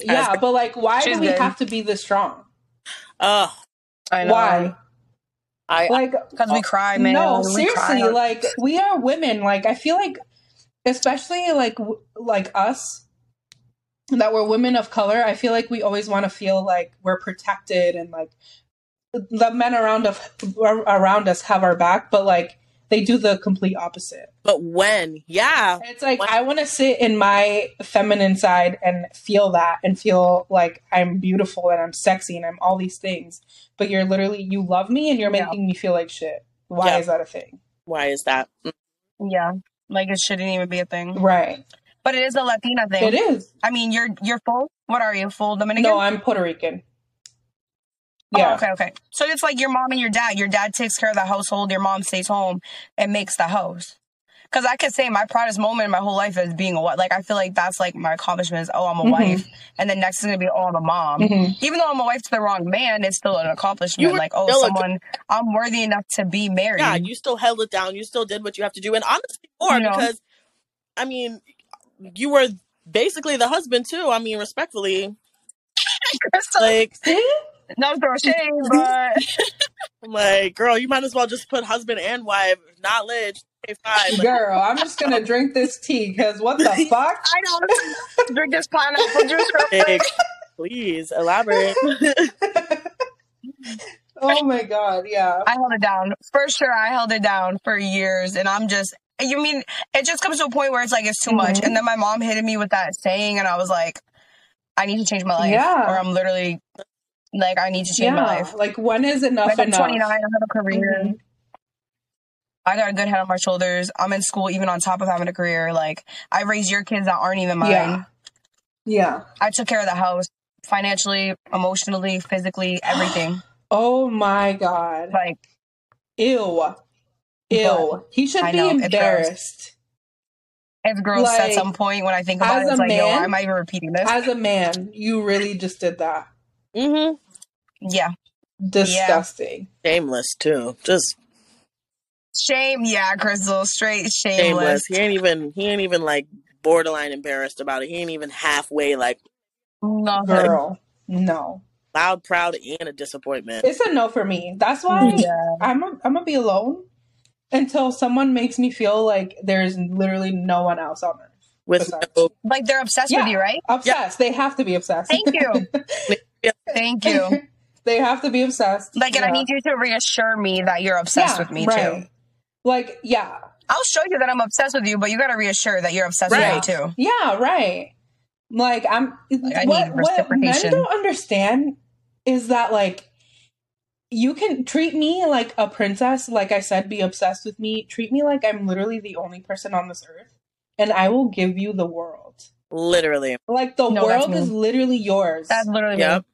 [SPEAKER 1] yeah but like why
[SPEAKER 3] She's
[SPEAKER 1] do we
[SPEAKER 3] good.
[SPEAKER 1] have to be this strong
[SPEAKER 2] Oh,
[SPEAKER 3] I know.
[SPEAKER 1] why
[SPEAKER 2] I,
[SPEAKER 1] like
[SPEAKER 3] Because we cry, man.
[SPEAKER 1] no
[SPEAKER 3] We
[SPEAKER 1] seriously
[SPEAKER 3] cry.
[SPEAKER 1] like we are women like i feel like especially like w- like us that we're women of color i feel like we always want to feel like we're protected and like the men around us around us have our back but like they do the complete opposite
[SPEAKER 2] but when? Yeah.
[SPEAKER 1] it's like
[SPEAKER 2] What?
[SPEAKER 1] i want to sit in my feminine side and feel that and feel like i'm beautiful and i'm sexy and i'm all these things but you're literally you love me and you're
[SPEAKER 3] Yeah.
[SPEAKER 1] making me feel like shit why
[SPEAKER 2] Yeah.
[SPEAKER 1] is that a thing
[SPEAKER 2] Why is that?
[SPEAKER 3] Yeah. Like it shouldn't even be a thing.
[SPEAKER 1] right
[SPEAKER 3] But it is a Latina thing.
[SPEAKER 1] It is.
[SPEAKER 3] I mean, you're you're full. What are you? Full Dominican?
[SPEAKER 1] No, I'm Puerto Rican.
[SPEAKER 3] Oh,
[SPEAKER 1] Yeah.
[SPEAKER 3] okay, okay. So it's like your mom and your dad. Your dad takes care of the household. Your mom stays home and makes the house. Because I could say my proudest moment in my whole life is being a wife. Like I feel like that's like my accomplishment is oh I'm a
[SPEAKER 1] Mhm.
[SPEAKER 3] wife, and then next is gonna be oh I'm a mom.
[SPEAKER 1] Mhm.
[SPEAKER 3] Even though I'm a wife to the wrong man, it's still an accomplishment. Like oh
[SPEAKER 2] good-
[SPEAKER 3] someone I'm worthy enough to be married.
[SPEAKER 2] Yeah, you still held it down. You still did what you have to do. And honestly, more
[SPEAKER 3] You know.
[SPEAKER 2] because, I mean, you were basically the husband too. I mean, respectfully. (laughs)
[SPEAKER 3] Crystal,
[SPEAKER 2] Like,
[SPEAKER 1] See?
[SPEAKER 3] no throw (laughs) shade, but
[SPEAKER 2] I'm like, girl, you might as well just put husband and wife, knowledge, okay, fine. Like,
[SPEAKER 1] Girl, I'm just gonna drink this tea because what the (laughs) fuck?
[SPEAKER 3] I don't Drink this pineapple juice real
[SPEAKER 2] like, please elaborate.
[SPEAKER 1] Oh my god, yeah.
[SPEAKER 3] I held it down. For sure, I held it down for years. And I'm just, you mean, it just comes to a point where it's like, it's too much.
[SPEAKER 1] Mhm.
[SPEAKER 3] And then my mom hit me with that saying, and I was like, I need to change my life.
[SPEAKER 1] Yeah.
[SPEAKER 3] Or I'm literally like, I need to change
[SPEAKER 1] Yeah.
[SPEAKER 3] my life.
[SPEAKER 1] Like when is enough
[SPEAKER 3] Like, I'm
[SPEAKER 1] enough?
[SPEAKER 3] 29, I have a career.
[SPEAKER 1] Mhm.
[SPEAKER 3] I got a good head on my shoulders. I'm in school even on top of having a career. Like, I raised your kids that aren't even mine.
[SPEAKER 1] Yeah. Yeah.
[SPEAKER 3] I took care of the house financially, emotionally, physically, everything. (gasps)
[SPEAKER 1] Oh my god.
[SPEAKER 3] like,
[SPEAKER 1] Ew. Ew. He should
[SPEAKER 3] I
[SPEAKER 1] be
[SPEAKER 3] know,
[SPEAKER 1] embarrassed.
[SPEAKER 3] it's gross
[SPEAKER 1] Like,
[SPEAKER 3] at some point when I think about
[SPEAKER 1] as
[SPEAKER 3] it. It's
[SPEAKER 1] a
[SPEAKER 3] like, yo,
[SPEAKER 1] man-
[SPEAKER 3] why am I even repeating this?
[SPEAKER 1] As a man, you really just did that.
[SPEAKER 2] Mm-hmm.
[SPEAKER 3] yeah.
[SPEAKER 1] Disgusting.
[SPEAKER 2] Shameless too. Just
[SPEAKER 3] Shame, yeah, Crystal, straight shameless.
[SPEAKER 2] shameless. He ain't even he ain't even like borderline embarrassed about it. He ain't even halfway like
[SPEAKER 3] No,
[SPEAKER 1] Girl. No.
[SPEAKER 2] loud, proud, and a disappointment.
[SPEAKER 1] It's a no for me. That's why
[SPEAKER 3] Yeah.
[SPEAKER 1] I'm a, I'm gonna be alone until someone makes me feel like there's literally no one else on earth.
[SPEAKER 2] With no,
[SPEAKER 3] Like they're obsessed
[SPEAKER 1] Yeah.
[SPEAKER 3] with you, right?
[SPEAKER 1] Obsessed. They have to be obsessed.
[SPEAKER 3] Thank you. (laughs) Thank you.
[SPEAKER 1] they have to be obsessed.
[SPEAKER 3] Like, and I need you to reassure me that you're obsessed
[SPEAKER 1] Yeah,
[SPEAKER 3] with me
[SPEAKER 1] right.
[SPEAKER 3] too.
[SPEAKER 1] Like, yeah.
[SPEAKER 3] I'll show you that I'm obsessed with you, but you gotta reassure that you're obsessed
[SPEAKER 2] Right.
[SPEAKER 3] with me too.
[SPEAKER 1] Yeah, right. Like I'm
[SPEAKER 3] Like, I
[SPEAKER 1] what,
[SPEAKER 3] need
[SPEAKER 1] what men don't understand is that like you can treat me like a princess, like I said, be obsessed with me, treat me like I'm literally the only person on this earth, and I will give you the world.
[SPEAKER 2] literally.
[SPEAKER 1] Like the
[SPEAKER 3] No,
[SPEAKER 1] world is literally yours.
[SPEAKER 3] That's literally
[SPEAKER 2] Yep.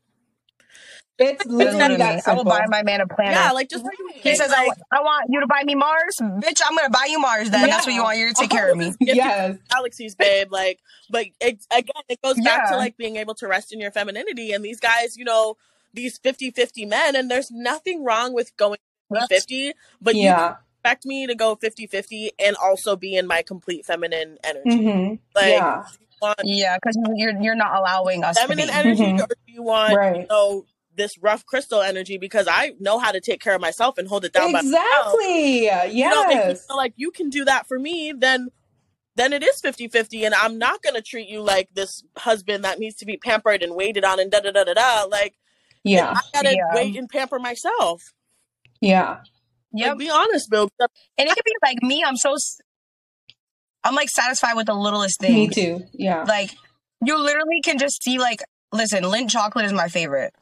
[SPEAKER 1] it's
[SPEAKER 3] me. That's
[SPEAKER 1] literally
[SPEAKER 3] literally me.
[SPEAKER 1] that
[SPEAKER 3] I will buy my man a planet.
[SPEAKER 2] Yeah, like just like you
[SPEAKER 3] he says,
[SPEAKER 2] like,
[SPEAKER 3] I, I want you to buy me Mars. Bitch, I'm gonna buy you Mars then. That's what you want. You're to take care of me. (laughs)
[SPEAKER 1] yes. (laughs)
[SPEAKER 2] galaxies, babe. Like, but it, again, it goes back
[SPEAKER 3] Yeah.
[SPEAKER 2] to like being able to rest in your femininity. And these guys, you know, these 50 50 men, and there's nothing wrong with going 50 50, but you
[SPEAKER 1] Yeah.
[SPEAKER 2] expect me to go 50 50 and also be in my complete feminine energy.
[SPEAKER 1] hmm
[SPEAKER 2] Like,
[SPEAKER 1] yeah.
[SPEAKER 2] want
[SPEAKER 3] Yeah, because you're you're not allowing us to be.
[SPEAKER 2] feminine energy
[SPEAKER 1] Mhm.
[SPEAKER 2] or do you want,
[SPEAKER 1] Right.
[SPEAKER 2] you know, this rough crystal energy? Because I know how to take care of myself and hold it down by myself.
[SPEAKER 1] Exactly.
[SPEAKER 2] you know, make me
[SPEAKER 1] Yes.
[SPEAKER 2] feel like you can do that for me, then then it is 50-50 and I'm not gonna treat you like this husband that needs to be pampered and waited on and da da da da da. Like
[SPEAKER 1] Yeah.
[SPEAKER 2] I gotta
[SPEAKER 3] Yeah.
[SPEAKER 2] wait and pamper myself.
[SPEAKER 1] Yeah.
[SPEAKER 3] Yeah.
[SPEAKER 2] Like, be honest, Bill.
[SPEAKER 3] And it could be like me. I'm so. I'm like satisfied with the littlest thing.
[SPEAKER 1] Me too. Yeah.
[SPEAKER 3] Like you literally can just see like, listen, Lindt chocolate is my favorite.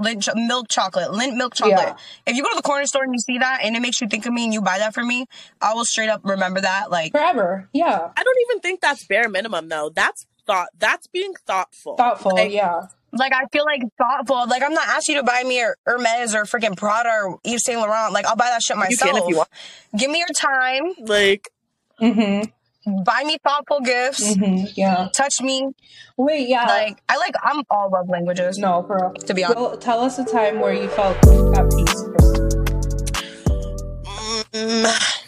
[SPEAKER 3] Lindt cho- milk chocolate, Lindt milk chocolate.
[SPEAKER 1] Yeah.
[SPEAKER 3] If you go to the corner store and you see that and it makes you think of me and you buy that for me, I will straight up remember that. Like,
[SPEAKER 1] Forever. Yeah.
[SPEAKER 2] I don't even think that's bare minimum though. That's thought that's being thoughtful.
[SPEAKER 1] Thoughtful.
[SPEAKER 2] Like,
[SPEAKER 1] yeah.
[SPEAKER 3] Like I feel like thoughtful. Like I'm not asking you to buy me a Hermes or freaking Prada or Yves Saint Laurent. Like I'll buy that shit
[SPEAKER 2] You
[SPEAKER 3] myself.
[SPEAKER 2] can if you want.
[SPEAKER 3] Give me your time.
[SPEAKER 2] Like
[SPEAKER 1] Mm-hmm.
[SPEAKER 3] Buy me thoughtful gifts.
[SPEAKER 1] Mm-hmm. Yeah.
[SPEAKER 3] Touch me.
[SPEAKER 1] Wait. Yeah.
[SPEAKER 3] Like I like. I'm all love languages.
[SPEAKER 1] no, for real.
[SPEAKER 3] To be honest.
[SPEAKER 1] Well, tell us a time where you felt at peace.
[SPEAKER 2] mm,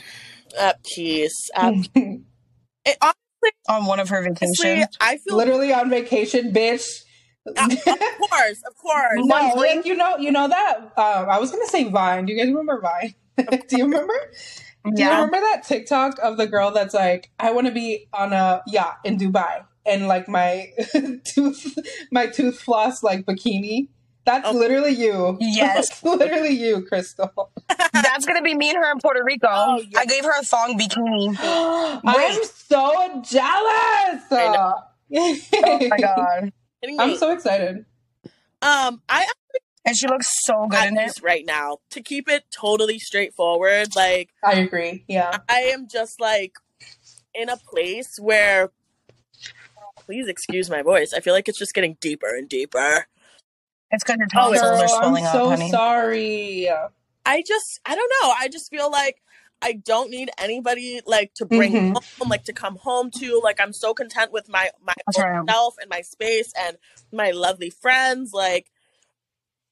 [SPEAKER 2] at peace. At, (laughs) it, honestly,
[SPEAKER 3] On one of her vacations.
[SPEAKER 2] I feel
[SPEAKER 1] Literally on vacation, bitch.
[SPEAKER 2] Of (laughs) course, of course.
[SPEAKER 1] no,
[SPEAKER 3] monthly.
[SPEAKER 1] like you know, you know that. Um, I was gonna say Vine. Do you guys remember Vine? (laughs) Do you remember? Do you remember that TikTok of the girl that's like, I want to be on a yacht in Dubai and like my (laughs) tooth, my tooth floss like bikini. That's
[SPEAKER 2] Oh.
[SPEAKER 1] literally you.
[SPEAKER 3] Yes.
[SPEAKER 1] That's literally you, Crystal.
[SPEAKER 3] That's gonna be me and her in Puerto Rico.
[SPEAKER 2] Oh, yeah.
[SPEAKER 3] I gave her a thong bikini. (gasps)
[SPEAKER 1] I'm so jealous.
[SPEAKER 2] I
[SPEAKER 3] Oh my god.
[SPEAKER 2] Kidding
[SPEAKER 1] I'm so excited.
[SPEAKER 2] um, I
[SPEAKER 3] And she looks so good in it.
[SPEAKER 2] peace right now. To keep it totally straightforward, like
[SPEAKER 1] I agree. Yeah.
[SPEAKER 2] I am just like in a place where please excuse my voice. I feel like it's just getting deeper and deeper.
[SPEAKER 3] It's because your
[SPEAKER 2] Oh, it's-
[SPEAKER 3] are
[SPEAKER 1] Girl, I'm
[SPEAKER 3] swelling
[SPEAKER 1] so
[SPEAKER 3] honey.
[SPEAKER 1] sorry.
[SPEAKER 2] I just I don't know. I just feel like I don't need anybody like to bring
[SPEAKER 1] Mhm.
[SPEAKER 2] home, like to come home to. Like I'm so content with my my self and my space and my lovely friends. Like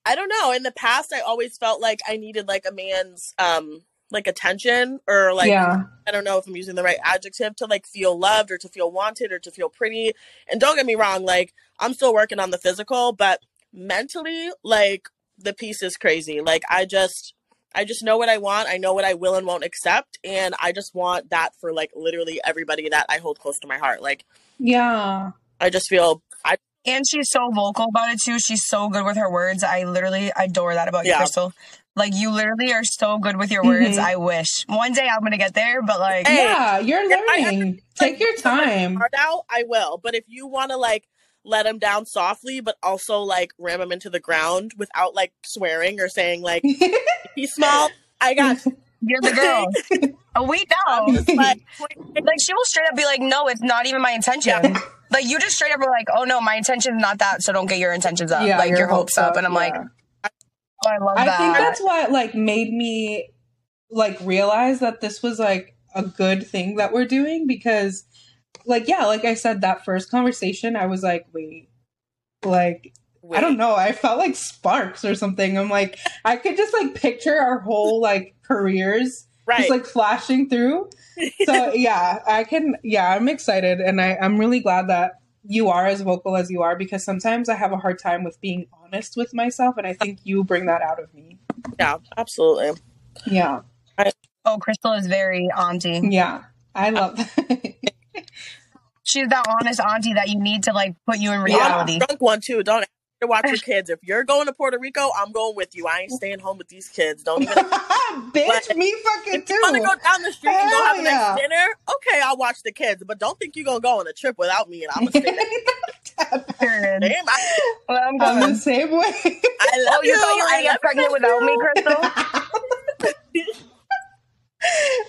[SPEAKER 2] I don't know. In the past, I always felt like I needed like a man's um like attention or like
[SPEAKER 1] yeah.
[SPEAKER 2] I don't know if I'm using the right adjective to like feel loved or to feel wanted or to feel pretty. And don't get me wrong, like I'm still working on the physical, but mentally, like the peace is crazy. Like I just I just know what I want. I know what I will and won't accept and I just want that for like literally everybody that I hold close to my heart. Like
[SPEAKER 1] Yeah.
[SPEAKER 2] I just feel I
[SPEAKER 3] And she's so vocal about it too. She's so good with her words. I literally adore that about you, Crystal. Like you literally are so good with your words.
[SPEAKER 1] Mhm.
[SPEAKER 3] I wish one day I'm gonna get there, but like
[SPEAKER 2] Hey,
[SPEAKER 1] yeah, you're
[SPEAKER 2] yeah, I
[SPEAKER 1] learning. Take your time.
[SPEAKER 2] hard out, I will. But if you want to like let him down softly, but also like ram him into the ground without like swearing or saying like (laughs) he's small, I got you. (laughs)
[SPEAKER 3] you're the girl. (laughs) oh, we know.
[SPEAKER 2] I'm like,
[SPEAKER 3] Like she will straight up be like, "No, it's not even my intention."
[SPEAKER 2] Yeah.
[SPEAKER 3] Like you just straight up are like, "Oh no, my intention is not that, so don't get your intentions up,
[SPEAKER 1] Yeah,
[SPEAKER 3] like your, hopes up." And I'm like, "Oh, I love
[SPEAKER 1] I
[SPEAKER 3] that."
[SPEAKER 1] think that's what like made me like realize that this was like a good thing that we're doing because like yeah, like I said that first conversation I was like, wait. Like I don't know, I felt like sparks or something. I'm like I could just like picture our whole like careers
[SPEAKER 2] right.
[SPEAKER 1] just like flashing through. So (laughs) yeah, I can yeah, I'm excited and I I'm really glad that you are as vocal as you are because sometimes I have a hard time with being honest with myself and I think you bring that out of me.
[SPEAKER 2] yeah, absolutely.
[SPEAKER 1] Yeah.
[SPEAKER 3] oh, Crystal is very auntie.
[SPEAKER 1] Yeah. I love that. (laughs)
[SPEAKER 3] She's that honest auntie that you need to like put you in
[SPEAKER 2] Yeah,
[SPEAKER 3] reality.
[SPEAKER 2] drunk one too. Don't ask to watch your (laughs) kids. If you're going to Puerto Rico, I'm going with you. I ain't staying home with these kids. Don't (laughs) even.
[SPEAKER 1] Bitch, me fucking
[SPEAKER 2] If you want to go down the street and go have a
[SPEAKER 1] Hell
[SPEAKER 2] nice dinner, okay, I'll watch the kids. But don't think you're gonna go on a trip without me, and I'm gonna stay (laughs) there.
[SPEAKER 3] Period.
[SPEAKER 2] Damn, I,
[SPEAKER 3] Well, I'm
[SPEAKER 1] I'm
[SPEAKER 3] going.
[SPEAKER 1] the same way.
[SPEAKER 2] I oh, love
[SPEAKER 3] Oh, you thought you were gonna get
[SPEAKER 2] love
[SPEAKER 3] pregnant without me, Crystal?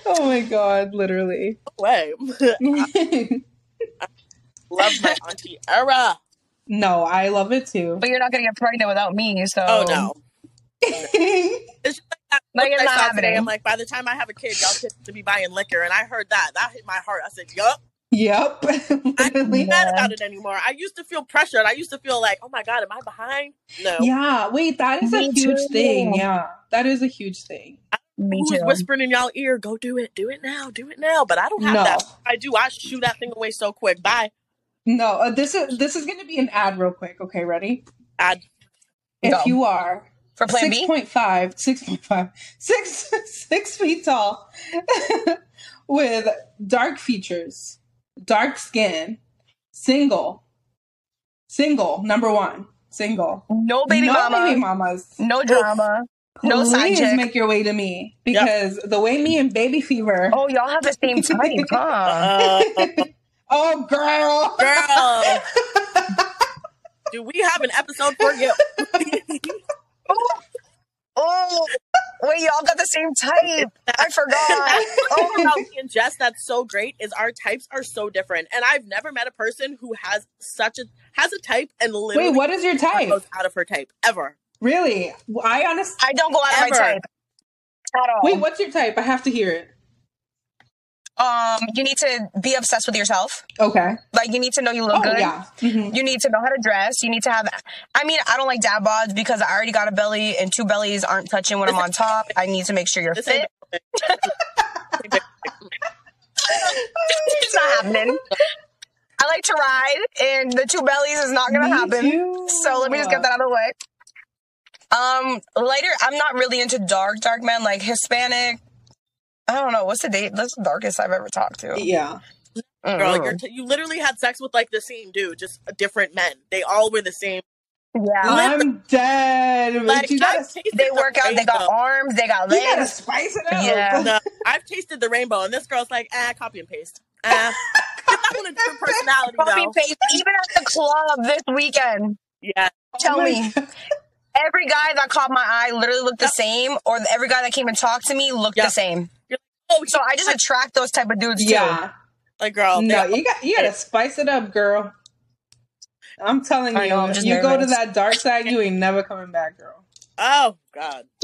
[SPEAKER 1] oh my god, literally.
[SPEAKER 2] Way. Love my auntie era.
[SPEAKER 1] no, I love it too.
[SPEAKER 3] But you're not gonna get pregnant without me, so
[SPEAKER 2] Oh no. (laughs) It's just like that
[SPEAKER 3] Like, it's
[SPEAKER 2] I
[SPEAKER 3] not
[SPEAKER 2] saw today.
[SPEAKER 3] happening.
[SPEAKER 2] I'm like, by the time I have a kid, y'all kids to be buying liquor, and I heard that. That hit my heart. I said, "Yup,
[SPEAKER 1] yep.
[SPEAKER 2] I'm not mad
[SPEAKER 3] Yeah.
[SPEAKER 2] about it anymore." I used to feel pressured. I used to feel like, "Oh my god, am I behind?" No.
[SPEAKER 1] Yeah, wait, that is a huge
[SPEAKER 3] too.
[SPEAKER 1] thing. Yeah, that is a huge thing.
[SPEAKER 3] me
[SPEAKER 2] Who's
[SPEAKER 3] too.
[SPEAKER 2] whispering in y'all ear? Go do it. Do it now. Do it now. But I don't have
[SPEAKER 1] No.
[SPEAKER 2] that. I do. I shoot that thing away so quick. Bye.
[SPEAKER 1] No, uh, this is this is going to be an ad real quick. Okay, ready?
[SPEAKER 2] Ad.
[SPEAKER 1] If
[SPEAKER 3] Go.
[SPEAKER 1] you are
[SPEAKER 3] For Plan
[SPEAKER 1] six
[SPEAKER 3] B?
[SPEAKER 1] point five, six point five, six (laughs) six feet tall, (laughs) with dark features, dark skin, single, single, number one, single,
[SPEAKER 3] No baby
[SPEAKER 1] no
[SPEAKER 3] mama.
[SPEAKER 1] baby mamas.
[SPEAKER 3] No drama. No side
[SPEAKER 1] Please
[SPEAKER 3] chick.
[SPEAKER 1] make your way to me because the way me and Baby Fever.
[SPEAKER 3] Oh, y'all have the same (laughs) type, huh?
[SPEAKER 1] Oh, girl.
[SPEAKER 2] girl, (laughs) do we have an episode for you? (laughs)
[SPEAKER 3] Oh. oh, wait, y'all got the same type. I forgot. (laughs)
[SPEAKER 2] oh, about me and Jess, that's so great. Is our types are so different, and I've never met a person who has such a has a type and literally
[SPEAKER 1] Wait, what is your type?
[SPEAKER 2] goes out of her type ever.
[SPEAKER 1] Really? I honestly.
[SPEAKER 3] I don't go out of my type at all.
[SPEAKER 1] Wait, what's your type? I have to hear it.
[SPEAKER 3] Um, you need to be obsessed with yourself.
[SPEAKER 1] Okay.
[SPEAKER 3] Like you need to know you look
[SPEAKER 1] Oh,
[SPEAKER 3] good.
[SPEAKER 1] yeah. Mhm.
[SPEAKER 3] You need to know how to dress. You need to have. I mean, I don't like dad bods because I already got a belly, and two bellies aren't touching when I'm on top. I need to make sure you're
[SPEAKER 2] This
[SPEAKER 3] fit. (laughs) it's not happening. I like to ride, and the two bellies is not gonna
[SPEAKER 1] Me
[SPEAKER 3] happen.
[SPEAKER 1] too.
[SPEAKER 3] So let me just get that out of the way. Um, lighter. I'm not really into dark, dark men like Hispanic. I don't know what's the date. That's the darkest I've ever talked to.
[SPEAKER 1] Yeah.
[SPEAKER 2] girl.
[SPEAKER 3] Mm.
[SPEAKER 2] You're t- you literally had sex with like the same dude, just different men. They all were the same.
[SPEAKER 3] yeah.
[SPEAKER 1] I'm dead.
[SPEAKER 2] Like
[SPEAKER 1] you gotta,
[SPEAKER 2] I've
[SPEAKER 3] They
[SPEAKER 2] the
[SPEAKER 3] work out. They got arms. They got legs.
[SPEAKER 1] you gotta
[SPEAKER 3] legs.
[SPEAKER 1] spice it up.
[SPEAKER 3] Yeah.
[SPEAKER 2] No, I've tasted the rainbow, and this girl's like, ah, copy and paste. Ah, (laughs) I want (laughs) personality
[SPEAKER 3] Copy
[SPEAKER 2] though.
[SPEAKER 3] paste. Even at the club this weekend.
[SPEAKER 2] Yeah,
[SPEAKER 3] Tell
[SPEAKER 1] Oh
[SPEAKER 3] me.
[SPEAKER 1] God. (laughs)
[SPEAKER 3] Every guy that caught my eye literally looked the same, or every guy that came and talked to me looked the same.
[SPEAKER 2] Oh,
[SPEAKER 3] So I just attract those type of dudes too.
[SPEAKER 1] Yeah.
[SPEAKER 2] like girl.
[SPEAKER 1] No,
[SPEAKER 2] they-
[SPEAKER 1] you got you gotta spice it up, girl. I'm telling
[SPEAKER 3] I
[SPEAKER 1] you,
[SPEAKER 3] know, I'm just
[SPEAKER 1] you go to that dark side, you ain't never coming back, girl.
[SPEAKER 2] oh god, (laughs)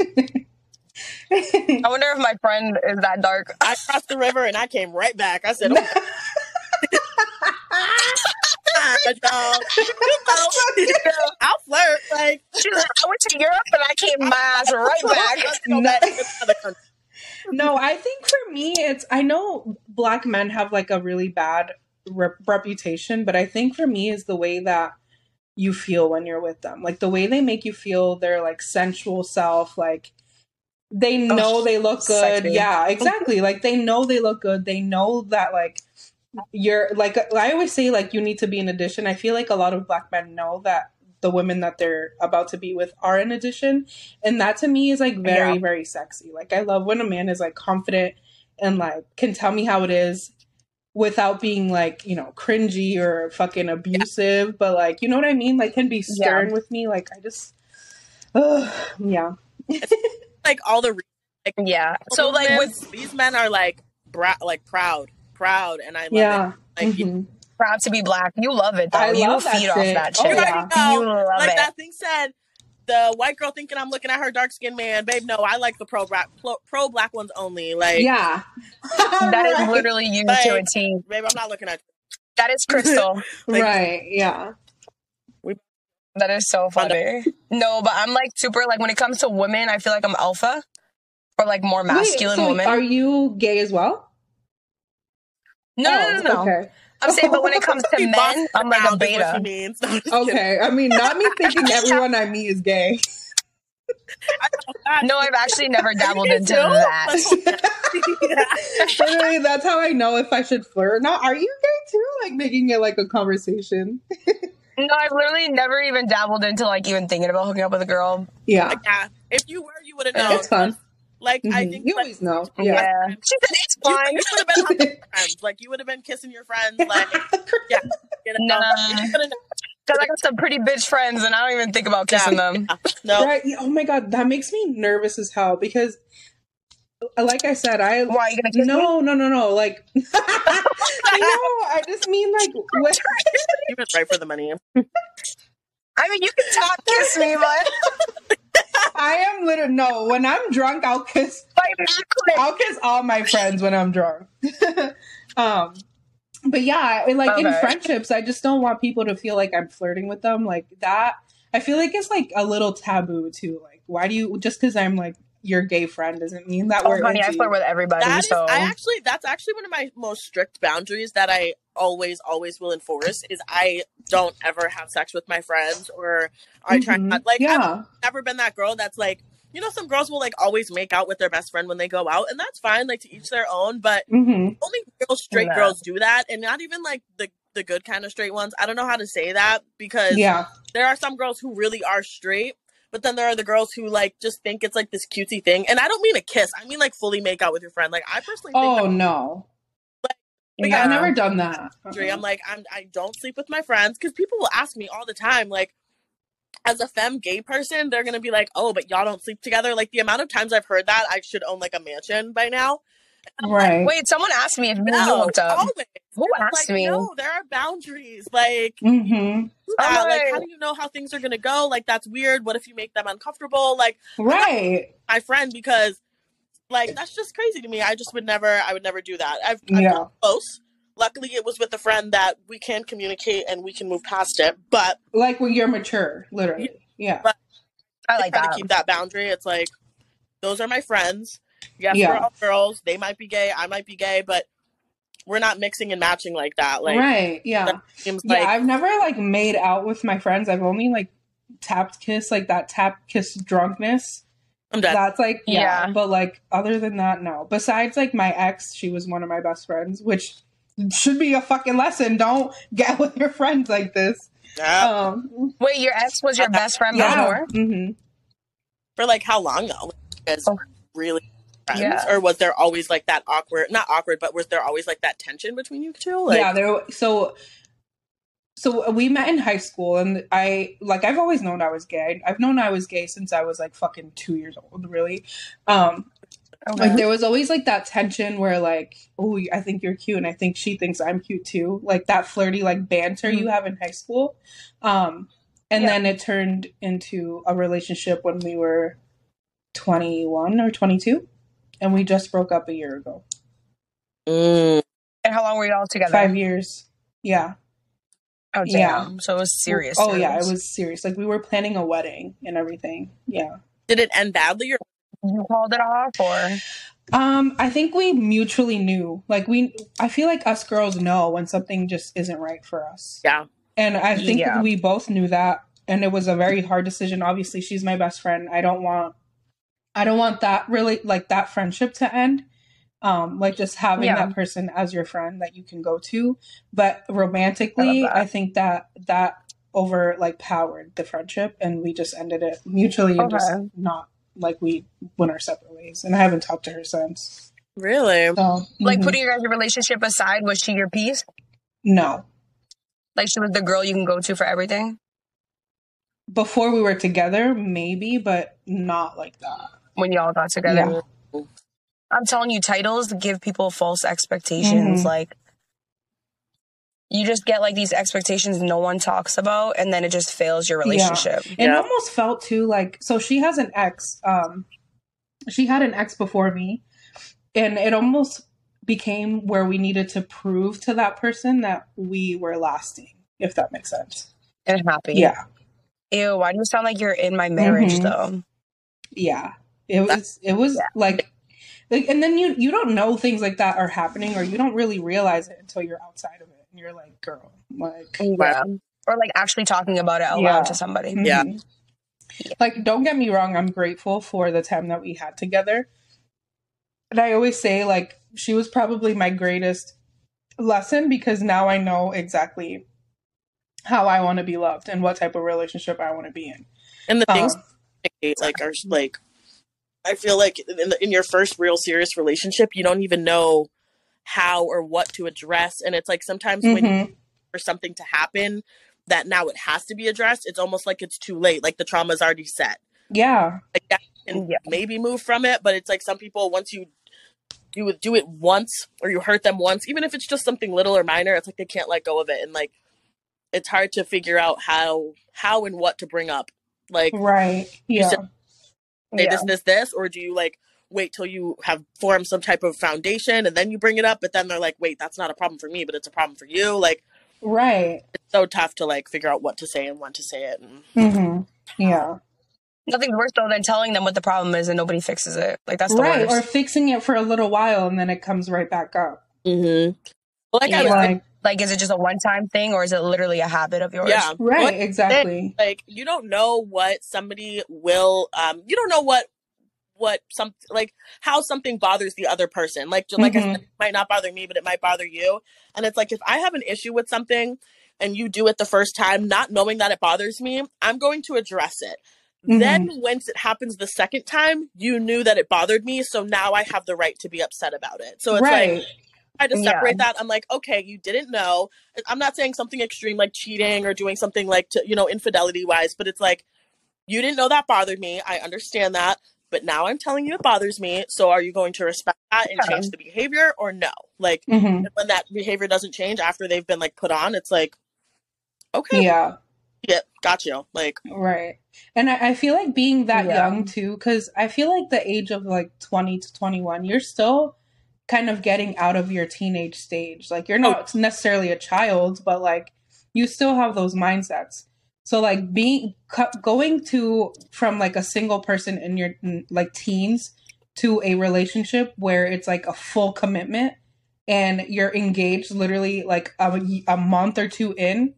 [SPEAKER 3] I wonder if my friend is that dark.
[SPEAKER 2] I crossed the river and I came right back. I said, oh, (laughs) God, y'all. (laughs) You know, I'll flirt. Like
[SPEAKER 3] like, I went to Europe and I came my ass right back.
[SPEAKER 1] No, I think for me, it's I know black men have like a really bad rep- reputation, but I think for me is the way that you feel when you're with them. Like the way they make you feel their like sensual self, like they oh, know
[SPEAKER 3] Ugh,
[SPEAKER 1] they look good.
[SPEAKER 3] sexy.
[SPEAKER 1] Yeah, exactly. like they know they look good. They know that like you're like I always say like you need to be an addition. I feel like a lot of black men know that the women that they're about to be with are an addition. And that to me is like very,
[SPEAKER 3] Yeah.
[SPEAKER 1] very sexy. Like I love when a man is like confident and like can tell me how it is without being like, you know, cringy or fucking abusive, but like, you know what I mean? Like can be stern with me. Like I just Ugh, yeah. (laughs)
[SPEAKER 2] Like all the
[SPEAKER 3] Yeah. So like with
[SPEAKER 2] these men are like bra- like proud, proud, and I love
[SPEAKER 1] Yeah.
[SPEAKER 2] it. Like you
[SPEAKER 1] Mhm.
[SPEAKER 3] Proud to be black, you love it though.
[SPEAKER 1] I
[SPEAKER 3] you
[SPEAKER 1] love that
[SPEAKER 3] feed off that
[SPEAKER 1] Oh,
[SPEAKER 3] shit.
[SPEAKER 2] already
[SPEAKER 1] yeah.
[SPEAKER 2] know,
[SPEAKER 3] You love
[SPEAKER 2] like
[SPEAKER 3] it.
[SPEAKER 2] that thing said. The white girl thinking I'm looking at her dark skinned man, babe. No, I like the pro black pro black ones only. Like,
[SPEAKER 1] Yeah. (laughs)
[SPEAKER 3] That is
[SPEAKER 1] Right.
[SPEAKER 3] literally you to a
[SPEAKER 2] Like-
[SPEAKER 3] T.
[SPEAKER 2] babe, I'm not looking at.
[SPEAKER 3] That is crystal. (laughs)
[SPEAKER 2] like-
[SPEAKER 1] right. Yeah.
[SPEAKER 3] that is so funny. No, but I'm like super like when it comes to women, I feel like I'm alpha or like more masculine
[SPEAKER 1] Wait, so
[SPEAKER 3] woman.
[SPEAKER 1] Are you gay as well?
[SPEAKER 3] no, no, no, no.
[SPEAKER 1] Oh, Okay.
[SPEAKER 3] I'm saying, but when it (laughs) comes to men, I'm like a
[SPEAKER 2] around what
[SPEAKER 3] beta.
[SPEAKER 2] means. (laughs) No, I'm just kidding.
[SPEAKER 1] Okay. I mean, not me thinking (laughs) everyone I meet is gay.
[SPEAKER 3] No, I've actually never dabbled into that.
[SPEAKER 1] Literally, that's how I know if I should flirt or not. Are you gay too? Like making it like a conversation.
[SPEAKER 3] No, I've literally never even dabbled into like even thinking about hooking up with a girl.
[SPEAKER 1] Yeah.
[SPEAKER 2] Like, yeah, if you were, you would have known.
[SPEAKER 1] It's fun.
[SPEAKER 2] Like I
[SPEAKER 1] Mhm.
[SPEAKER 2] think
[SPEAKER 1] You
[SPEAKER 2] like,
[SPEAKER 1] always know.
[SPEAKER 3] Yeah.
[SPEAKER 1] Yeah.
[SPEAKER 3] She said it's
[SPEAKER 2] you,
[SPEAKER 3] fine.
[SPEAKER 2] you would have been hugging (laughs) your friends. Like you would have been kissing your friends. Like yeah, you know,
[SPEAKER 3] Nah.
[SPEAKER 2] you would've.
[SPEAKER 3] Because I got some pretty bitch friends and I don't even think about kissing them.
[SPEAKER 2] no.
[SPEAKER 1] Right. Yeah, Oh my god, that makes me nervous as hell because, like I said, I
[SPEAKER 3] Why are you gonna kiss me?
[SPEAKER 1] no, no, no, no. Like, (laughs) I know. I just mean like (laughs) when,
[SPEAKER 2] You went right for the money.
[SPEAKER 3] I mean, you can talk kiss me, but
[SPEAKER 1] I am literally no. When I'm drunk, I'll kiss.
[SPEAKER 3] fight back quick.
[SPEAKER 1] I'll kiss all my friends when I'm drunk. (laughs) um, but yeah, like in friendships, I just don't want people to feel like I'm flirting with them. Like that, I feel like it's like a little taboo too. Like, why do you just because I'm like your gay friend doesn't mean that
[SPEAKER 3] Oh,
[SPEAKER 1] we're
[SPEAKER 3] honey, I flirt with everybody,
[SPEAKER 2] That is,
[SPEAKER 3] so
[SPEAKER 2] I actually, that's actually one of my most strict boundaries that I always, always will enforce. Is I don't ever have sex with my friends, or I try
[SPEAKER 1] Mhm.
[SPEAKER 2] not. Like, I've
[SPEAKER 1] yeah,
[SPEAKER 2] never been that girl that's like, you know, some girls will like always make out with their best friend when they go out, and that's fine. Like to each their own, but
[SPEAKER 1] hmm
[SPEAKER 2] only real straight
[SPEAKER 3] Yeah.
[SPEAKER 2] girls do that, and not even like the the good kind of straight ones. I don't know how to say that because
[SPEAKER 1] yeah,
[SPEAKER 2] there are some girls who really are straight, but then there are the girls who like just think it's like this cutesy thing. And I don't mean a kiss. I mean like fully make out with your friend. Like I personally think
[SPEAKER 1] Oh no,
[SPEAKER 3] yeah.
[SPEAKER 1] I've never done that.
[SPEAKER 2] I'm like I'm I don't sleep with my friends because people will ask me all the time like. As a femme gay person, they're gonna be like, "Oh, but y'all don't sleep together." Like the amount of times I've heard that, I should own like a mansion by now.
[SPEAKER 1] Right.
[SPEAKER 3] Wait, someone asked me if you
[SPEAKER 2] No,
[SPEAKER 3] hooked up.
[SPEAKER 2] always.
[SPEAKER 3] Who asked
[SPEAKER 2] like,
[SPEAKER 3] me?
[SPEAKER 2] No, there are boundaries. Like,
[SPEAKER 1] mm-hmm.
[SPEAKER 2] do that. like,
[SPEAKER 3] like-
[SPEAKER 2] how do you know how things are gonna go? Like, that's weird. What if you make them uncomfortable? Like,
[SPEAKER 1] Right.
[SPEAKER 2] my friend because like that's just crazy to me. I just would never I would never do that. I've, I've
[SPEAKER 1] Yeah.
[SPEAKER 2] come close. Luckily it was with a friend that we can communicate and we can move past it. But
[SPEAKER 1] Like when you're mature, literally. Yeah.
[SPEAKER 3] I
[SPEAKER 2] I
[SPEAKER 3] like
[SPEAKER 2] try
[SPEAKER 3] that.
[SPEAKER 2] to keep that boundary. It's like those are my friends. Yes,
[SPEAKER 1] Yeah.
[SPEAKER 2] we're all girls. They might be gay, I might be gay, but we're not mixing and matching like that. Like
[SPEAKER 1] right. Yeah.
[SPEAKER 2] seems
[SPEAKER 1] Yeah.
[SPEAKER 2] like
[SPEAKER 1] I've never like made out with my friends. I've only like tapped kiss, like that tap kiss drunkenness.
[SPEAKER 2] I'm done.
[SPEAKER 1] That's like yeah.
[SPEAKER 3] Yeah.
[SPEAKER 1] But like other than that, no. Besides like my ex, she was one of my best friends, which should be a fucking lesson. Don't get (laughs) with your friends like this.
[SPEAKER 2] Yeah.
[SPEAKER 1] Um
[SPEAKER 3] Wait, your ex was your best friend
[SPEAKER 1] yeah.
[SPEAKER 3] before?
[SPEAKER 1] hmm
[SPEAKER 2] For like how long though? As
[SPEAKER 3] Oh.
[SPEAKER 2] really friends?
[SPEAKER 3] Yeah.
[SPEAKER 2] Or was there always like that awkward not awkward, but was there always like that tension between you two? Like
[SPEAKER 1] yeah, there. So, so we met in high school, and I like I've always known I was gay. I've known I was gay since I was like fucking two years old, really. Um,
[SPEAKER 3] Okay.
[SPEAKER 1] like there was always like that tension where like, oh, I think you're cute, and I think she thinks I'm cute too. Like that flirty like banter you have in high school. Um, and
[SPEAKER 3] Yeah.
[SPEAKER 1] then it turned into a relationship when we were 21 or 22, and we just broke up a year ago.
[SPEAKER 2] Mm.
[SPEAKER 3] And how long were you all together?
[SPEAKER 1] Five years. Yeah.
[SPEAKER 3] Oh,
[SPEAKER 1] Yeah.
[SPEAKER 3] So it was serious.
[SPEAKER 1] Oh yeah, it was serious. Like we were planning a wedding and everything. Yeah.
[SPEAKER 2] Did it end badly or
[SPEAKER 3] You called it off, or
[SPEAKER 1] Um, I think we mutually knew. Like we I feel like us girls know when something just isn't right for us.
[SPEAKER 2] yeah?
[SPEAKER 1] And I think
[SPEAKER 3] Yeah.
[SPEAKER 1] we both knew that and it was a very hard decision. Obviously, she's my best friend. I don't want I don't want that really like that friendship to end. Um like just having
[SPEAKER 3] Yeah.
[SPEAKER 1] that person as your friend that you can go to. But romantically,
[SPEAKER 3] I
[SPEAKER 1] I, think that that over like powered the friendship and we just ended it mutually and just not like we went our separate ways. And I haven't talked to her since.
[SPEAKER 2] Really?
[SPEAKER 1] So
[SPEAKER 3] Like
[SPEAKER 1] mhm.
[SPEAKER 3] putting your guys' relationship aside, was she your piece?
[SPEAKER 1] no.
[SPEAKER 3] Like she was the girl you can go to for everything?
[SPEAKER 1] Before we were together, maybe, but not like that.
[SPEAKER 3] When y'all got together.
[SPEAKER 1] Yeah.
[SPEAKER 3] I'm telling you, titles give people false expectations.
[SPEAKER 1] Mhm.
[SPEAKER 3] Like, you just get like these expectations no one talks about, and then it just fails your relationship.
[SPEAKER 1] It
[SPEAKER 2] Yeah.
[SPEAKER 1] almost felt too like so she has an ex. Um she had an ex before me. And it almost became where we needed to prove to that person that we were lasting, if that makes sense.
[SPEAKER 3] And happy.
[SPEAKER 1] Yeah.
[SPEAKER 3] Ew, why do you sound like you're in my marriage
[SPEAKER 1] Mhm.
[SPEAKER 3] though?
[SPEAKER 1] Yeah. It was it was
[SPEAKER 3] Yeah.
[SPEAKER 1] like like and then you you don't know things like that are happening or you don't really realize it until you're outside of it and you're like, girl, like
[SPEAKER 3] Yeah. Or like actually talking about it out
[SPEAKER 1] Yeah.
[SPEAKER 3] loud to somebody.
[SPEAKER 2] Yeah.
[SPEAKER 1] Mhm. Like, don't get me wrong, I'm grateful for the time that we had together. And I always say, like, she was probably my greatest lesson because now I know exactly how I want to be loved and what type of relationship I want to be in.
[SPEAKER 2] And the things
[SPEAKER 1] Um,
[SPEAKER 2] like are like I feel like in, the, in your first real serious relationship, you don't even know how or what to address, and it's like sometimes when
[SPEAKER 1] mhm.
[SPEAKER 2] for something to happen that now it has to be addressed, it's almost like it's too late. Like the trauma is already set.
[SPEAKER 1] Yeah.
[SPEAKER 2] Like that can
[SPEAKER 3] Yeah.
[SPEAKER 2] maybe move from it, but it's like some people once you do it do it once or you hurt them once, even if it's just something little or minor, it's like they can't let go of it, and like it's hard to figure out how how and what to bring up. Like
[SPEAKER 1] Right. Yeah.
[SPEAKER 2] said- say
[SPEAKER 3] Yeah.
[SPEAKER 2] this, this, this, or do you like wait till you have formed some type of foundation and then you bring it up? But then they're like, wait, that's not a problem for me, but it's a problem for you. Like
[SPEAKER 1] Right.
[SPEAKER 2] it's so tough to like figure out what to say and when to say it. And
[SPEAKER 1] mm-hmm. Yeah.
[SPEAKER 3] Nothing's worse though than telling them what the problem is and nobody fixes it. Like that's the
[SPEAKER 1] Right. Or fixing it for a little while and then it comes right back up.
[SPEAKER 2] mm-hmm. like I was like,
[SPEAKER 1] Like,
[SPEAKER 3] Like, is it just a one time thing or is it literally a habit of yours?
[SPEAKER 2] yeah,
[SPEAKER 1] right.
[SPEAKER 2] What-
[SPEAKER 1] Exactly.
[SPEAKER 2] like you don't know what somebody will um you don't know what what some like how something bothers the other person like just like I
[SPEAKER 1] Mhm.
[SPEAKER 2] said, it might not bother me but it might bother you and it's like if i have an issue with something and you do it the first time not knowing that it bothers me i'm going to address it
[SPEAKER 1] Mhm.
[SPEAKER 2] then once it happens the second time you knew that it bothered me so now i have the right to be upset about it so it's
[SPEAKER 1] right.
[SPEAKER 2] like I to
[SPEAKER 3] Yeah.
[SPEAKER 2] separate that. I'm like, okay, you didn't know. I'm not saying something extreme like cheating or doing something like to, you know, infidelity wise, but it's like, you didn't know that bothered me. I understand that, but now I'm telling you it bothers me. So are you going to respect that and
[SPEAKER 3] Yeah.
[SPEAKER 2] change the behavior or no? Like
[SPEAKER 1] hmm
[SPEAKER 2] when that behavior doesn't change after they've been like put on, it's like, okay,
[SPEAKER 1] Yeah.
[SPEAKER 2] yeah, got you. Like,
[SPEAKER 1] Right. And I, I feel like being that
[SPEAKER 3] Yeah.
[SPEAKER 1] young too, because I feel like the age of like 20 to 21, you're still kind of getting out of your teenage stage. Like you're not oh. necessarily a child, but like you still have those mindsets. So like being going to from like a single person in your like teens to a relationship where it's like a full commitment and you're engaged literally like a, a month or two in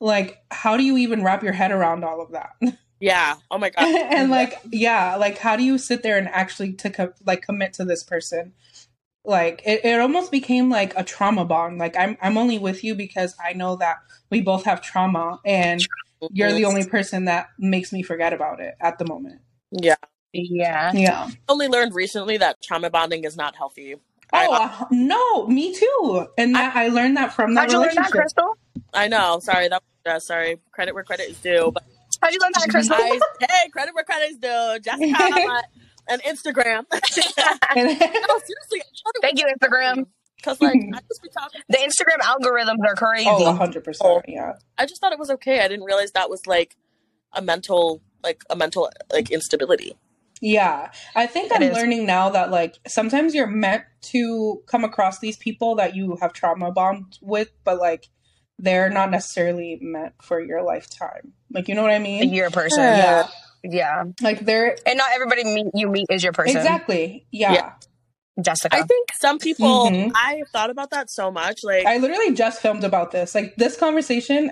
[SPEAKER 1] like how do you even wrap your head around all of that? (laughs)
[SPEAKER 2] Yeah, oh my (laughs) god,
[SPEAKER 1] and like yeah like how do you sit there and actually to co- like commit to this person like it, it almost became like a trauma bond like i'm i'm only with you because i know that we both have trauma and you're the only person that makes me forget about it at the moment
[SPEAKER 2] yeah.
[SPEAKER 3] Yeah.
[SPEAKER 1] yeah
[SPEAKER 2] Only learned recently that trauma bonding is not healthy. I-
[SPEAKER 1] oh uh, no me too and that i learned that from that
[SPEAKER 3] How'd you learn that, Crystal?
[SPEAKER 2] I know. Sorry, that. Uh, sorry, credit where credit is due. But
[SPEAKER 3] How'd you learn that, Crystal?
[SPEAKER 2] I, (laughs) hey, credit where credit is due. Jessica on (laughs) and Instagram. (laughs) No, seriously.
[SPEAKER 3] Thank you, Instagram.
[SPEAKER 2] Because like (laughs) I just be talking.
[SPEAKER 3] The Instagram algorithms are crazy.
[SPEAKER 1] oh 100% yeah
[SPEAKER 2] I just thought it was okay. I didn't realize that was like a mental, like a mental, like instability.
[SPEAKER 1] Yeah, I think
[SPEAKER 3] It
[SPEAKER 1] I'm
[SPEAKER 3] is.
[SPEAKER 1] learning now that like sometimes you're meant to come across these people that you have trauma bond with, but like they're not necessarily meant for your lifetime. Like you know what I mean?
[SPEAKER 3] You're a person.
[SPEAKER 1] Yeah,
[SPEAKER 3] Yeah.
[SPEAKER 1] Like they're
[SPEAKER 3] And not everybody meet, you meet is your person.
[SPEAKER 1] exactly yeah.
[SPEAKER 2] Yeah.
[SPEAKER 3] Jessica.
[SPEAKER 2] I think some people.
[SPEAKER 1] Mhm.
[SPEAKER 2] I have thought about that so much. Like,
[SPEAKER 1] I literally just filmed about this. Like this conversation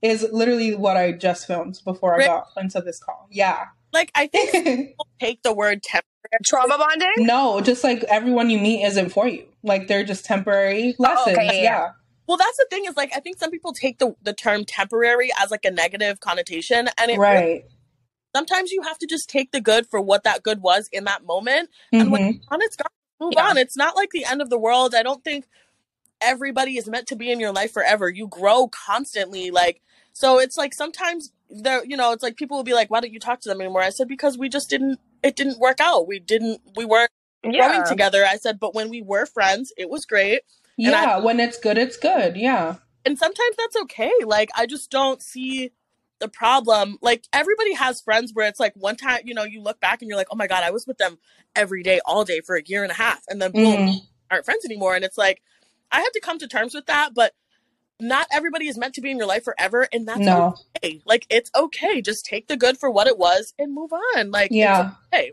[SPEAKER 1] is literally what I just filmed before I got into this call. Yeah.
[SPEAKER 2] like I think (laughs) people take the word temporary.
[SPEAKER 3] Trauma bonding?
[SPEAKER 1] no, just like everyone you meet isn't for you. Like they're just temporary lessons.
[SPEAKER 3] Oh, okay, yeah,
[SPEAKER 1] yeah.
[SPEAKER 3] yeah.
[SPEAKER 2] Well, that's the thing is like I think some people take the the term temporary as like a negative connotation, and it really-
[SPEAKER 1] Right.
[SPEAKER 2] Sometimes you have to just take the good for what that good was in that moment, and when
[SPEAKER 1] Mhm.
[SPEAKER 2] it's gone, it's gone. Move
[SPEAKER 3] Yeah.
[SPEAKER 2] on. It's not like the end of the world. I don't think everybody is meant to be in your life forever. You grow constantly, like so. It's like sometimes there, you know, it's like people will be like, "Why don't you talk to them anymore?" I said because we just didn't. It didn't work out. We didn't. We weren't
[SPEAKER 3] Yeah.
[SPEAKER 2] growing together. I said, but when we were friends, it was great. And I-
[SPEAKER 1] Yeah, when it's good, it's good. Yeah.
[SPEAKER 2] and sometimes that's okay. Like I just don't see the problem. Like everybody has friends where it's like one time, you know, you look back and you're like, oh my god, I was with them every day, all day for a year and a half, and then boom,
[SPEAKER 1] Mhm.
[SPEAKER 2] aren't friends anymore. And it's like I had to come to terms with that, but not everybody is meant to be in your life forever, and that's
[SPEAKER 1] No.
[SPEAKER 2] okay. Like it's okay. Just take the good for what it was and move on. Like
[SPEAKER 1] Yeah.
[SPEAKER 2] it's okay.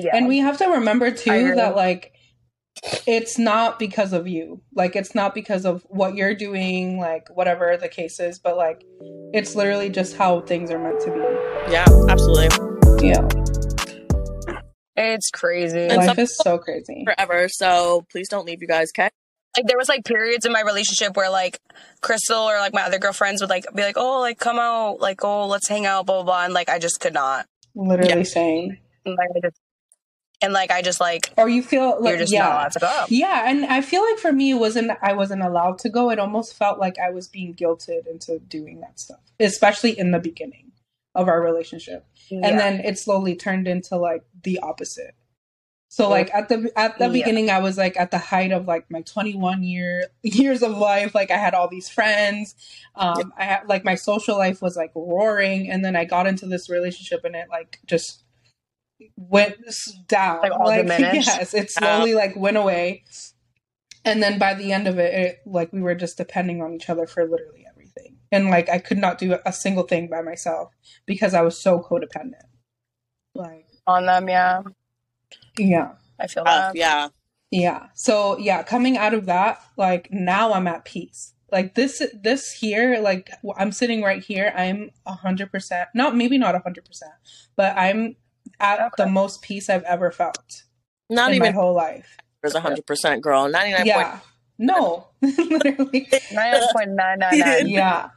[SPEAKER 3] Yeah.
[SPEAKER 1] And we have to remember too
[SPEAKER 3] agree.
[SPEAKER 1] that like it's not because of you. Like it's not because of what you're doing, like whatever the case is, but like it's literally just how things are meant to be.
[SPEAKER 2] Yeah, absolutely.
[SPEAKER 1] Yeah.
[SPEAKER 3] it's crazy.
[SPEAKER 2] And
[SPEAKER 1] Life is so crazy.
[SPEAKER 2] Forever. So please don't leave, you guys. Okay.
[SPEAKER 3] like there was like periods in my relationship where like Crystal or like my other girlfriends would like be like, oh, like come out, like oh, let's hang out, blah blah, blah. and like I just could not.
[SPEAKER 1] Literally
[SPEAKER 3] Yeah.
[SPEAKER 1] saying.
[SPEAKER 3] Like, I just, and like I just like
[SPEAKER 1] Or you feel like
[SPEAKER 3] you're just
[SPEAKER 1] yeah.
[SPEAKER 3] not allowed to go.
[SPEAKER 1] Yeah, and I feel like for me it wasn't I wasn't allowed to go. It almost felt like I was being guilted into doing that stuff, especially in the beginning of our relationship.
[SPEAKER 3] Yeah.
[SPEAKER 1] And then it slowly turned into like the opposite. So like at the at the beginning I was like at the height of like my 21 year (laughs) years of life like I had all these friends um I had like my social life was like roaring and then I got into this relationship and it like just went down
[SPEAKER 3] Like, all (laughs) diminished?
[SPEAKER 1] yes it slowly like went away and then by the end of it, it like we were just depending on each other for literally everything and like I could not do a single thing by myself because I was so codependent like
[SPEAKER 3] on them, yeah.
[SPEAKER 1] yeah
[SPEAKER 3] I feel
[SPEAKER 2] Uh,
[SPEAKER 3] that.
[SPEAKER 2] yeah.
[SPEAKER 1] yeah. So yeah, coming out of that, like now I'm at peace. Like this, this here, like I'm sitting right here. I'm a hundred percent, not maybe not a hundred percent, but I'm at
[SPEAKER 3] Okay.
[SPEAKER 1] the most peace I've ever felt
[SPEAKER 2] Not
[SPEAKER 1] in my
[SPEAKER 2] even
[SPEAKER 1] whole life.
[SPEAKER 2] there's hundred percent girl. Ninety nine
[SPEAKER 1] Yeah. (laughs) No, literally.
[SPEAKER 3] Nine point nine nine nine. (laughs)
[SPEAKER 1] yeah.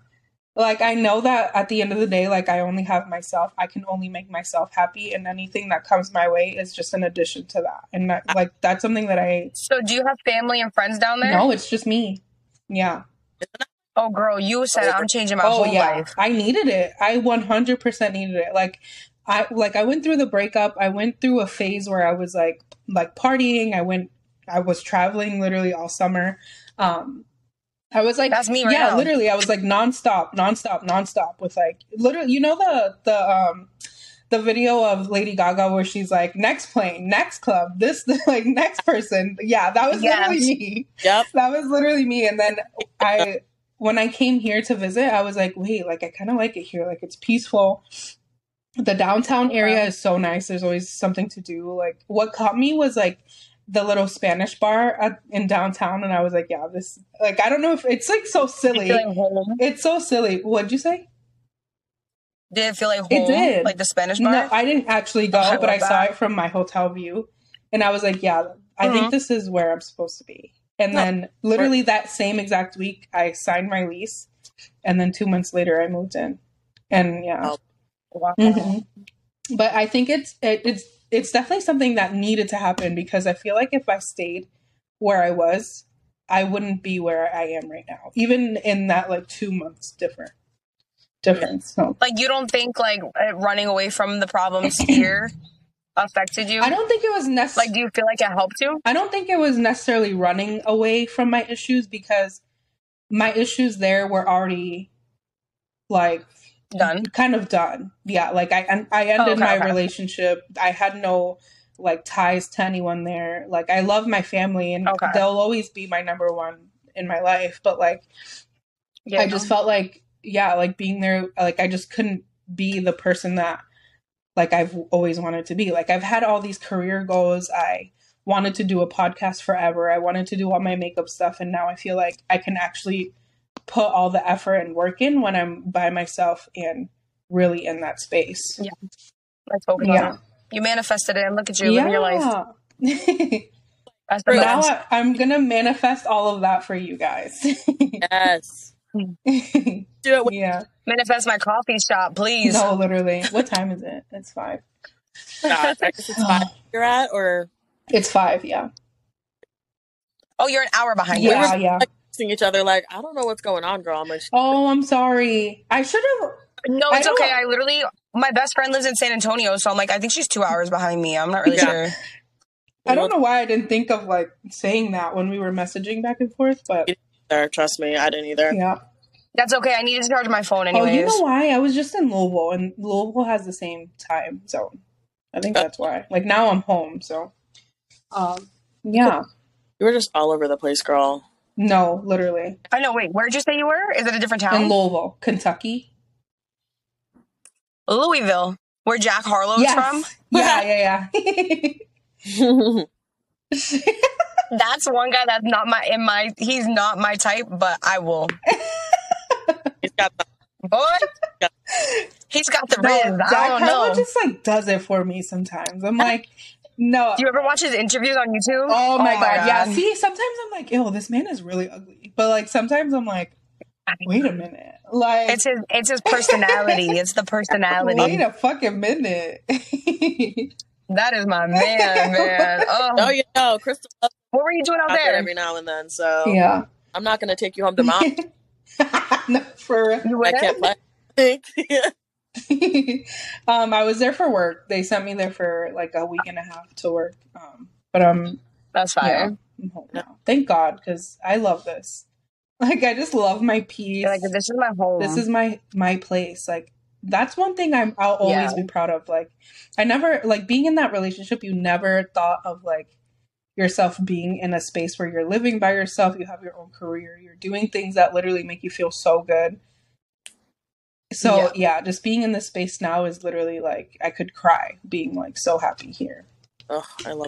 [SPEAKER 1] Like I know that at the end of the day, like I only have myself. I can only make myself happy, and anything that comes my way is just an addition to that. And that, uh, like that's something that I
[SPEAKER 3] So do you have family and friends down there?
[SPEAKER 1] no, it's just me. Yeah.
[SPEAKER 3] Oh girl, you said oh, I'm changing my
[SPEAKER 1] oh
[SPEAKER 3] whole
[SPEAKER 1] yeah
[SPEAKER 3] life.
[SPEAKER 1] i needed it i 100% needed it like i like i went through the breakup i went through a phase where i was like like partying i went i was traveling literally all summer um i was like
[SPEAKER 3] That's me right
[SPEAKER 1] yeah
[SPEAKER 3] now.
[SPEAKER 1] literally i was like nonstop nonstop nonstop with like literally you know the the um the video of Lady Gaga where she's like next plane, next club, this (laughs) like next person. Yeah, that was
[SPEAKER 3] Yes.
[SPEAKER 1] literally me
[SPEAKER 2] Yep.
[SPEAKER 1] that was literally me and then i when i came here to visit i was like wait like i kind of like it here like it's peaceful the downtown area
[SPEAKER 3] Okay.
[SPEAKER 1] is so nice there's always something to do like what caught me was like the little spanish bar at, in downtown and i was like yeah this like i don't know if it's like so silly
[SPEAKER 3] like
[SPEAKER 1] it's so silly what'd you say
[SPEAKER 3] Did it feel like home?
[SPEAKER 1] It did.
[SPEAKER 3] Like the Spanish bar?
[SPEAKER 1] no i didn't actually go (laughs)
[SPEAKER 3] I
[SPEAKER 1] but i saw it from my hotel view and i was like yeah i think
[SPEAKER 2] Mhm.
[SPEAKER 1] this is where i'm supposed to be and
[SPEAKER 2] No.
[SPEAKER 1] then literally that same exact week i signed my lease and then two months later i moved in and yeah
[SPEAKER 2] Oh.
[SPEAKER 3] Wow.
[SPEAKER 1] Mhm. but i think it's it, it's it's definitely something that needed to happen because i feel like if i stayed where i was i wouldn't be where i am right now even in that like two months different difference
[SPEAKER 3] Like you don't think like uh, running away from the problems here (clears throat) affected you?
[SPEAKER 1] i don't think it was necessary
[SPEAKER 3] like do you feel like it helped you?
[SPEAKER 1] I don't think it was necessarily running away from my issues because my issues there were already like
[SPEAKER 3] Done.
[SPEAKER 1] kind of done. Yeah, like I and I ended
[SPEAKER 3] Oh, okay,
[SPEAKER 1] my
[SPEAKER 3] okay.
[SPEAKER 1] relationship. I had no like ties to anyone there. Like I love my family and
[SPEAKER 3] Okay.
[SPEAKER 1] they'll always be my number one in my life, but like
[SPEAKER 3] Yeah.
[SPEAKER 1] I just felt like yeah, like being there like I just couldn't be the person that like I've always wanted to be. Like I've had all these career goals. I wanted to do a podcast forever. I wanted to do all my makeup stuff, and now I feel like I can actually put all the effort and work in when I'm by myself and really in that space.
[SPEAKER 3] Yeah. Like focus
[SPEAKER 1] Yeah.
[SPEAKER 3] on it. You manifested it and look at you living your life.
[SPEAKER 1] Yeah.
[SPEAKER 3] That's the
[SPEAKER 1] now. I, I'm gonna manifest all of that for you guys.
[SPEAKER 2] Yes. (laughs) Do it. With-
[SPEAKER 1] yeah.
[SPEAKER 3] Manifest my coffee shop, please.
[SPEAKER 1] No, literally. What time is it? It's five.
[SPEAKER 2] God, I guess it's five (sighs) you're at, or
[SPEAKER 1] It's five. Yeah.
[SPEAKER 3] Oh, you're an hour behind you.
[SPEAKER 1] Yeah. Yeah.
[SPEAKER 2] Seeing each other like, I don't know what's going on, girl. I'm like,
[SPEAKER 1] Oh, I'm sorry. I should have.
[SPEAKER 3] No, it's
[SPEAKER 1] don't-
[SPEAKER 3] okay. I literally, my best friend lives in San Antonio, so I'm like, I think she's two hours behind me. I'm not really
[SPEAKER 2] Yeah.
[SPEAKER 3] sure.
[SPEAKER 1] I don't know why I didn't think of like saying that when we were messaging back and forth, but
[SPEAKER 2] There, trust me, I didn't either.
[SPEAKER 1] yeah.
[SPEAKER 3] That's okay. I needed to charge my phone
[SPEAKER 1] Oh, you know why? I was just in Louisville, and Louisville has the same time zone. I think that's why. Like now I'm home, so. Um. Yeah.
[SPEAKER 2] You were just all over the place, girl.
[SPEAKER 1] No, literally oh,
[SPEAKER 3] I know. Wait, where'd you say you were? Is it a different town? in?
[SPEAKER 1] Louisville, Kentucky.
[SPEAKER 3] Louisville, where Jack Harlow's from.
[SPEAKER 1] Yeah, (laughs) yeah, yeah. (laughs)
[SPEAKER 3] That's one guy that's not my in my. He's not my type, but I will.
[SPEAKER 2] He's got the
[SPEAKER 3] Boy, (laughs) he's got the
[SPEAKER 1] No,
[SPEAKER 3] riz.
[SPEAKER 1] Jack
[SPEAKER 3] I don't
[SPEAKER 1] Harlow
[SPEAKER 3] know.
[SPEAKER 1] just like does it for me sometimes. I'm like, no.
[SPEAKER 3] Do you ever watch his interviews on YouTube?
[SPEAKER 1] Oh my, oh god. Yeah. See, sometimes I'm like, ew, this man is really ugly. But like sometimes I'm like, wait a minute. Like
[SPEAKER 3] It's his. It's his personality. it's the personality.
[SPEAKER 1] wait
[SPEAKER 3] personality.
[SPEAKER 1] a fucking minute. (laughs)
[SPEAKER 3] That is my man, man. (laughs)
[SPEAKER 2] Oh,
[SPEAKER 3] Oh,
[SPEAKER 2] you know, Crystal
[SPEAKER 3] what were you doing out
[SPEAKER 2] out there
[SPEAKER 3] there?
[SPEAKER 2] every now and then, so
[SPEAKER 1] yeah.
[SPEAKER 2] I'm not gonna take you home to mom. (laughs)
[SPEAKER 1] no, for real.
[SPEAKER 3] You were
[SPEAKER 2] I
[SPEAKER 3] there?
[SPEAKER 2] can't play. (laughs)
[SPEAKER 1] um, I was there for work. They sent me there for like a week and a half to work. Um, but I'm
[SPEAKER 3] That's
[SPEAKER 1] yeah,
[SPEAKER 3] fire.
[SPEAKER 1] Home now. Thank God, because I love this. (laughs) Like I just love my peace.
[SPEAKER 3] You're like, this is my home.
[SPEAKER 1] this is my my place. Like that's one thing I'm I'll always
[SPEAKER 3] Yeah.
[SPEAKER 1] be proud of. Like I never like being in that relationship. You never thought of like yourself being in a space where you're living by yourself. You have your own career. You're doing things that literally make you feel so good. So
[SPEAKER 3] Yeah.
[SPEAKER 1] yeah, just being in this space now is literally like I could cry being like so happy here.
[SPEAKER 2] oh, I love.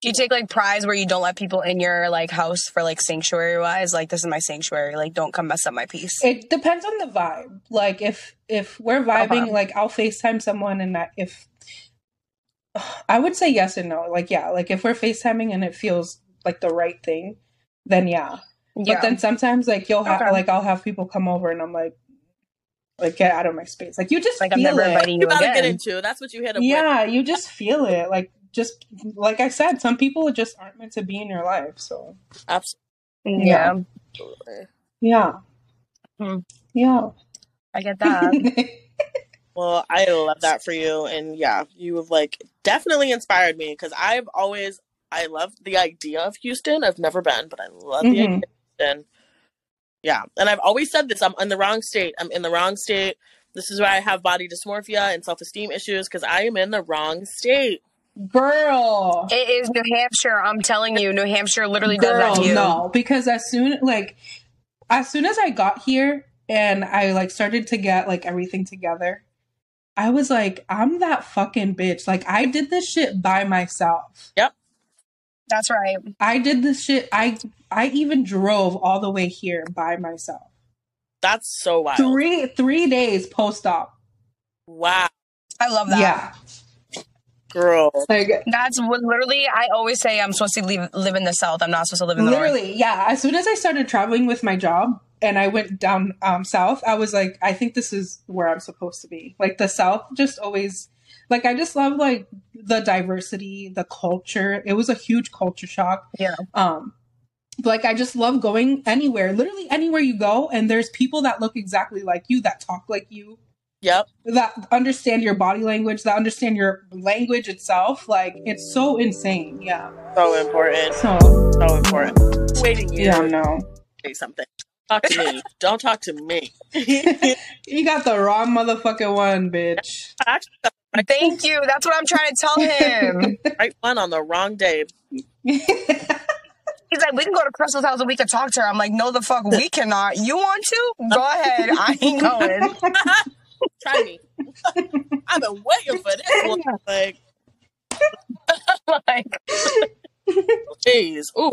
[SPEAKER 3] Do you take like prize where you don't let people in your like house for like sanctuary wise? Like this is my sanctuary. Like don't come mess up my peace.
[SPEAKER 1] It depends on the vibe. Like if if we're vibing,
[SPEAKER 3] Okay.
[SPEAKER 1] like I'll FaceTime someone and that if I would say yes and no. Like yeah, like if we're FaceTiming and it feels like the right thing, then yeah.
[SPEAKER 3] yeah.
[SPEAKER 1] But then sometimes like you'll have
[SPEAKER 3] Okay.
[SPEAKER 1] like I'll have people come over and I'm like like get out of my space. Like you just
[SPEAKER 3] like I'm never
[SPEAKER 1] it.
[SPEAKER 3] inviting
[SPEAKER 2] You
[SPEAKER 3] you
[SPEAKER 2] about to get into. That's what you hit him with.
[SPEAKER 1] Yeah, you just feel it. Like just like I said, some people just aren't meant to be in your life. So
[SPEAKER 2] Absolutely.
[SPEAKER 3] Yeah,
[SPEAKER 1] yeah.
[SPEAKER 3] Hmm.
[SPEAKER 1] Yeah.
[SPEAKER 3] I get that. (laughs)
[SPEAKER 2] Well, I love that for you, and yeah, you have like definitely inspired me because I've always I love the idea of Houston. I've never been, but I love the
[SPEAKER 1] Mhm.
[SPEAKER 2] idea of Houston. Yeah, and I've always said this: I'm in the wrong state. I'm in the wrong state. This is why I have body dysmorphia and self esteem issues because I am in the wrong state.
[SPEAKER 1] Girl.
[SPEAKER 3] it is New Hampshire. I'm telling you, New Hampshire literally does that to you.
[SPEAKER 1] no, because as soon like as soon as I got here and I like started to get like everything together, I was like, I'm that fucking bitch. Like I did this shit by myself.
[SPEAKER 3] That's right.
[SPEAKER 1] I did this shit. I I even drove all the way here by myself.
[SPEAKER 2] That's so wild.
[SPEAKER 1] Three three days post op.
[SPEAKER 2] Wow,
[SPEAKER 3] I love that.
[SPEAKER 1] Yeah.
[SPEAKER 2] girl.
[SPEAKER 1] Like
[SPEAKER 3] That's what literally I always say I'm supposed to leave, live in the South. I'm not supposed to live in the North.
[SPEAKER 1] literally, yeah. As soon as I started traveling with my job and I went down um, south, I was like, I think this is where I'm supposed to be. Like the South just always, like I just love like the diversity, the culture. It was a huge culture shock.
[SPEAKER 3] Yeah.
[SPEAKER 1] Um, like I just love going anywhere, literally anywhere you go, and there's people that look exactly like you, that talk like you,
[SPEAKER 2] Yep.
[SPEAKER 1] that understand your body language, that understand your language itself. Like it's so insane. Yeah.
[SPEAKER 2] So important.
[SPEAKER 1] So
[SPEAKER 2] So important. Waiting you
[SPEAKER 1] yeah, no.
[SPEAKER 2] say something. Talk to me. (laughs) Don't talk to me. (laughs)
[SPEAKER 1] You got the wrong motherfucking one, bitch.
[SPEAKER 2] Actually, the
[SPEAKER 3] Thank you. That's what I'm trying to tell him. (laughs)
[SPEAKER 2] right one on the wrong day.
[SPEAKER 3] He's like, we can go to Crystal's house and we can talk to her. I'm like, no, the fuck, we cannot. You want to? Go ahead. I ain't going. (laughs)
[SPEAKER 2] Try me. I've been waiting for this one. Like,
[SPEAKER 3] like, (laughs)
[SPEAKER 2] Jeez. Ooh,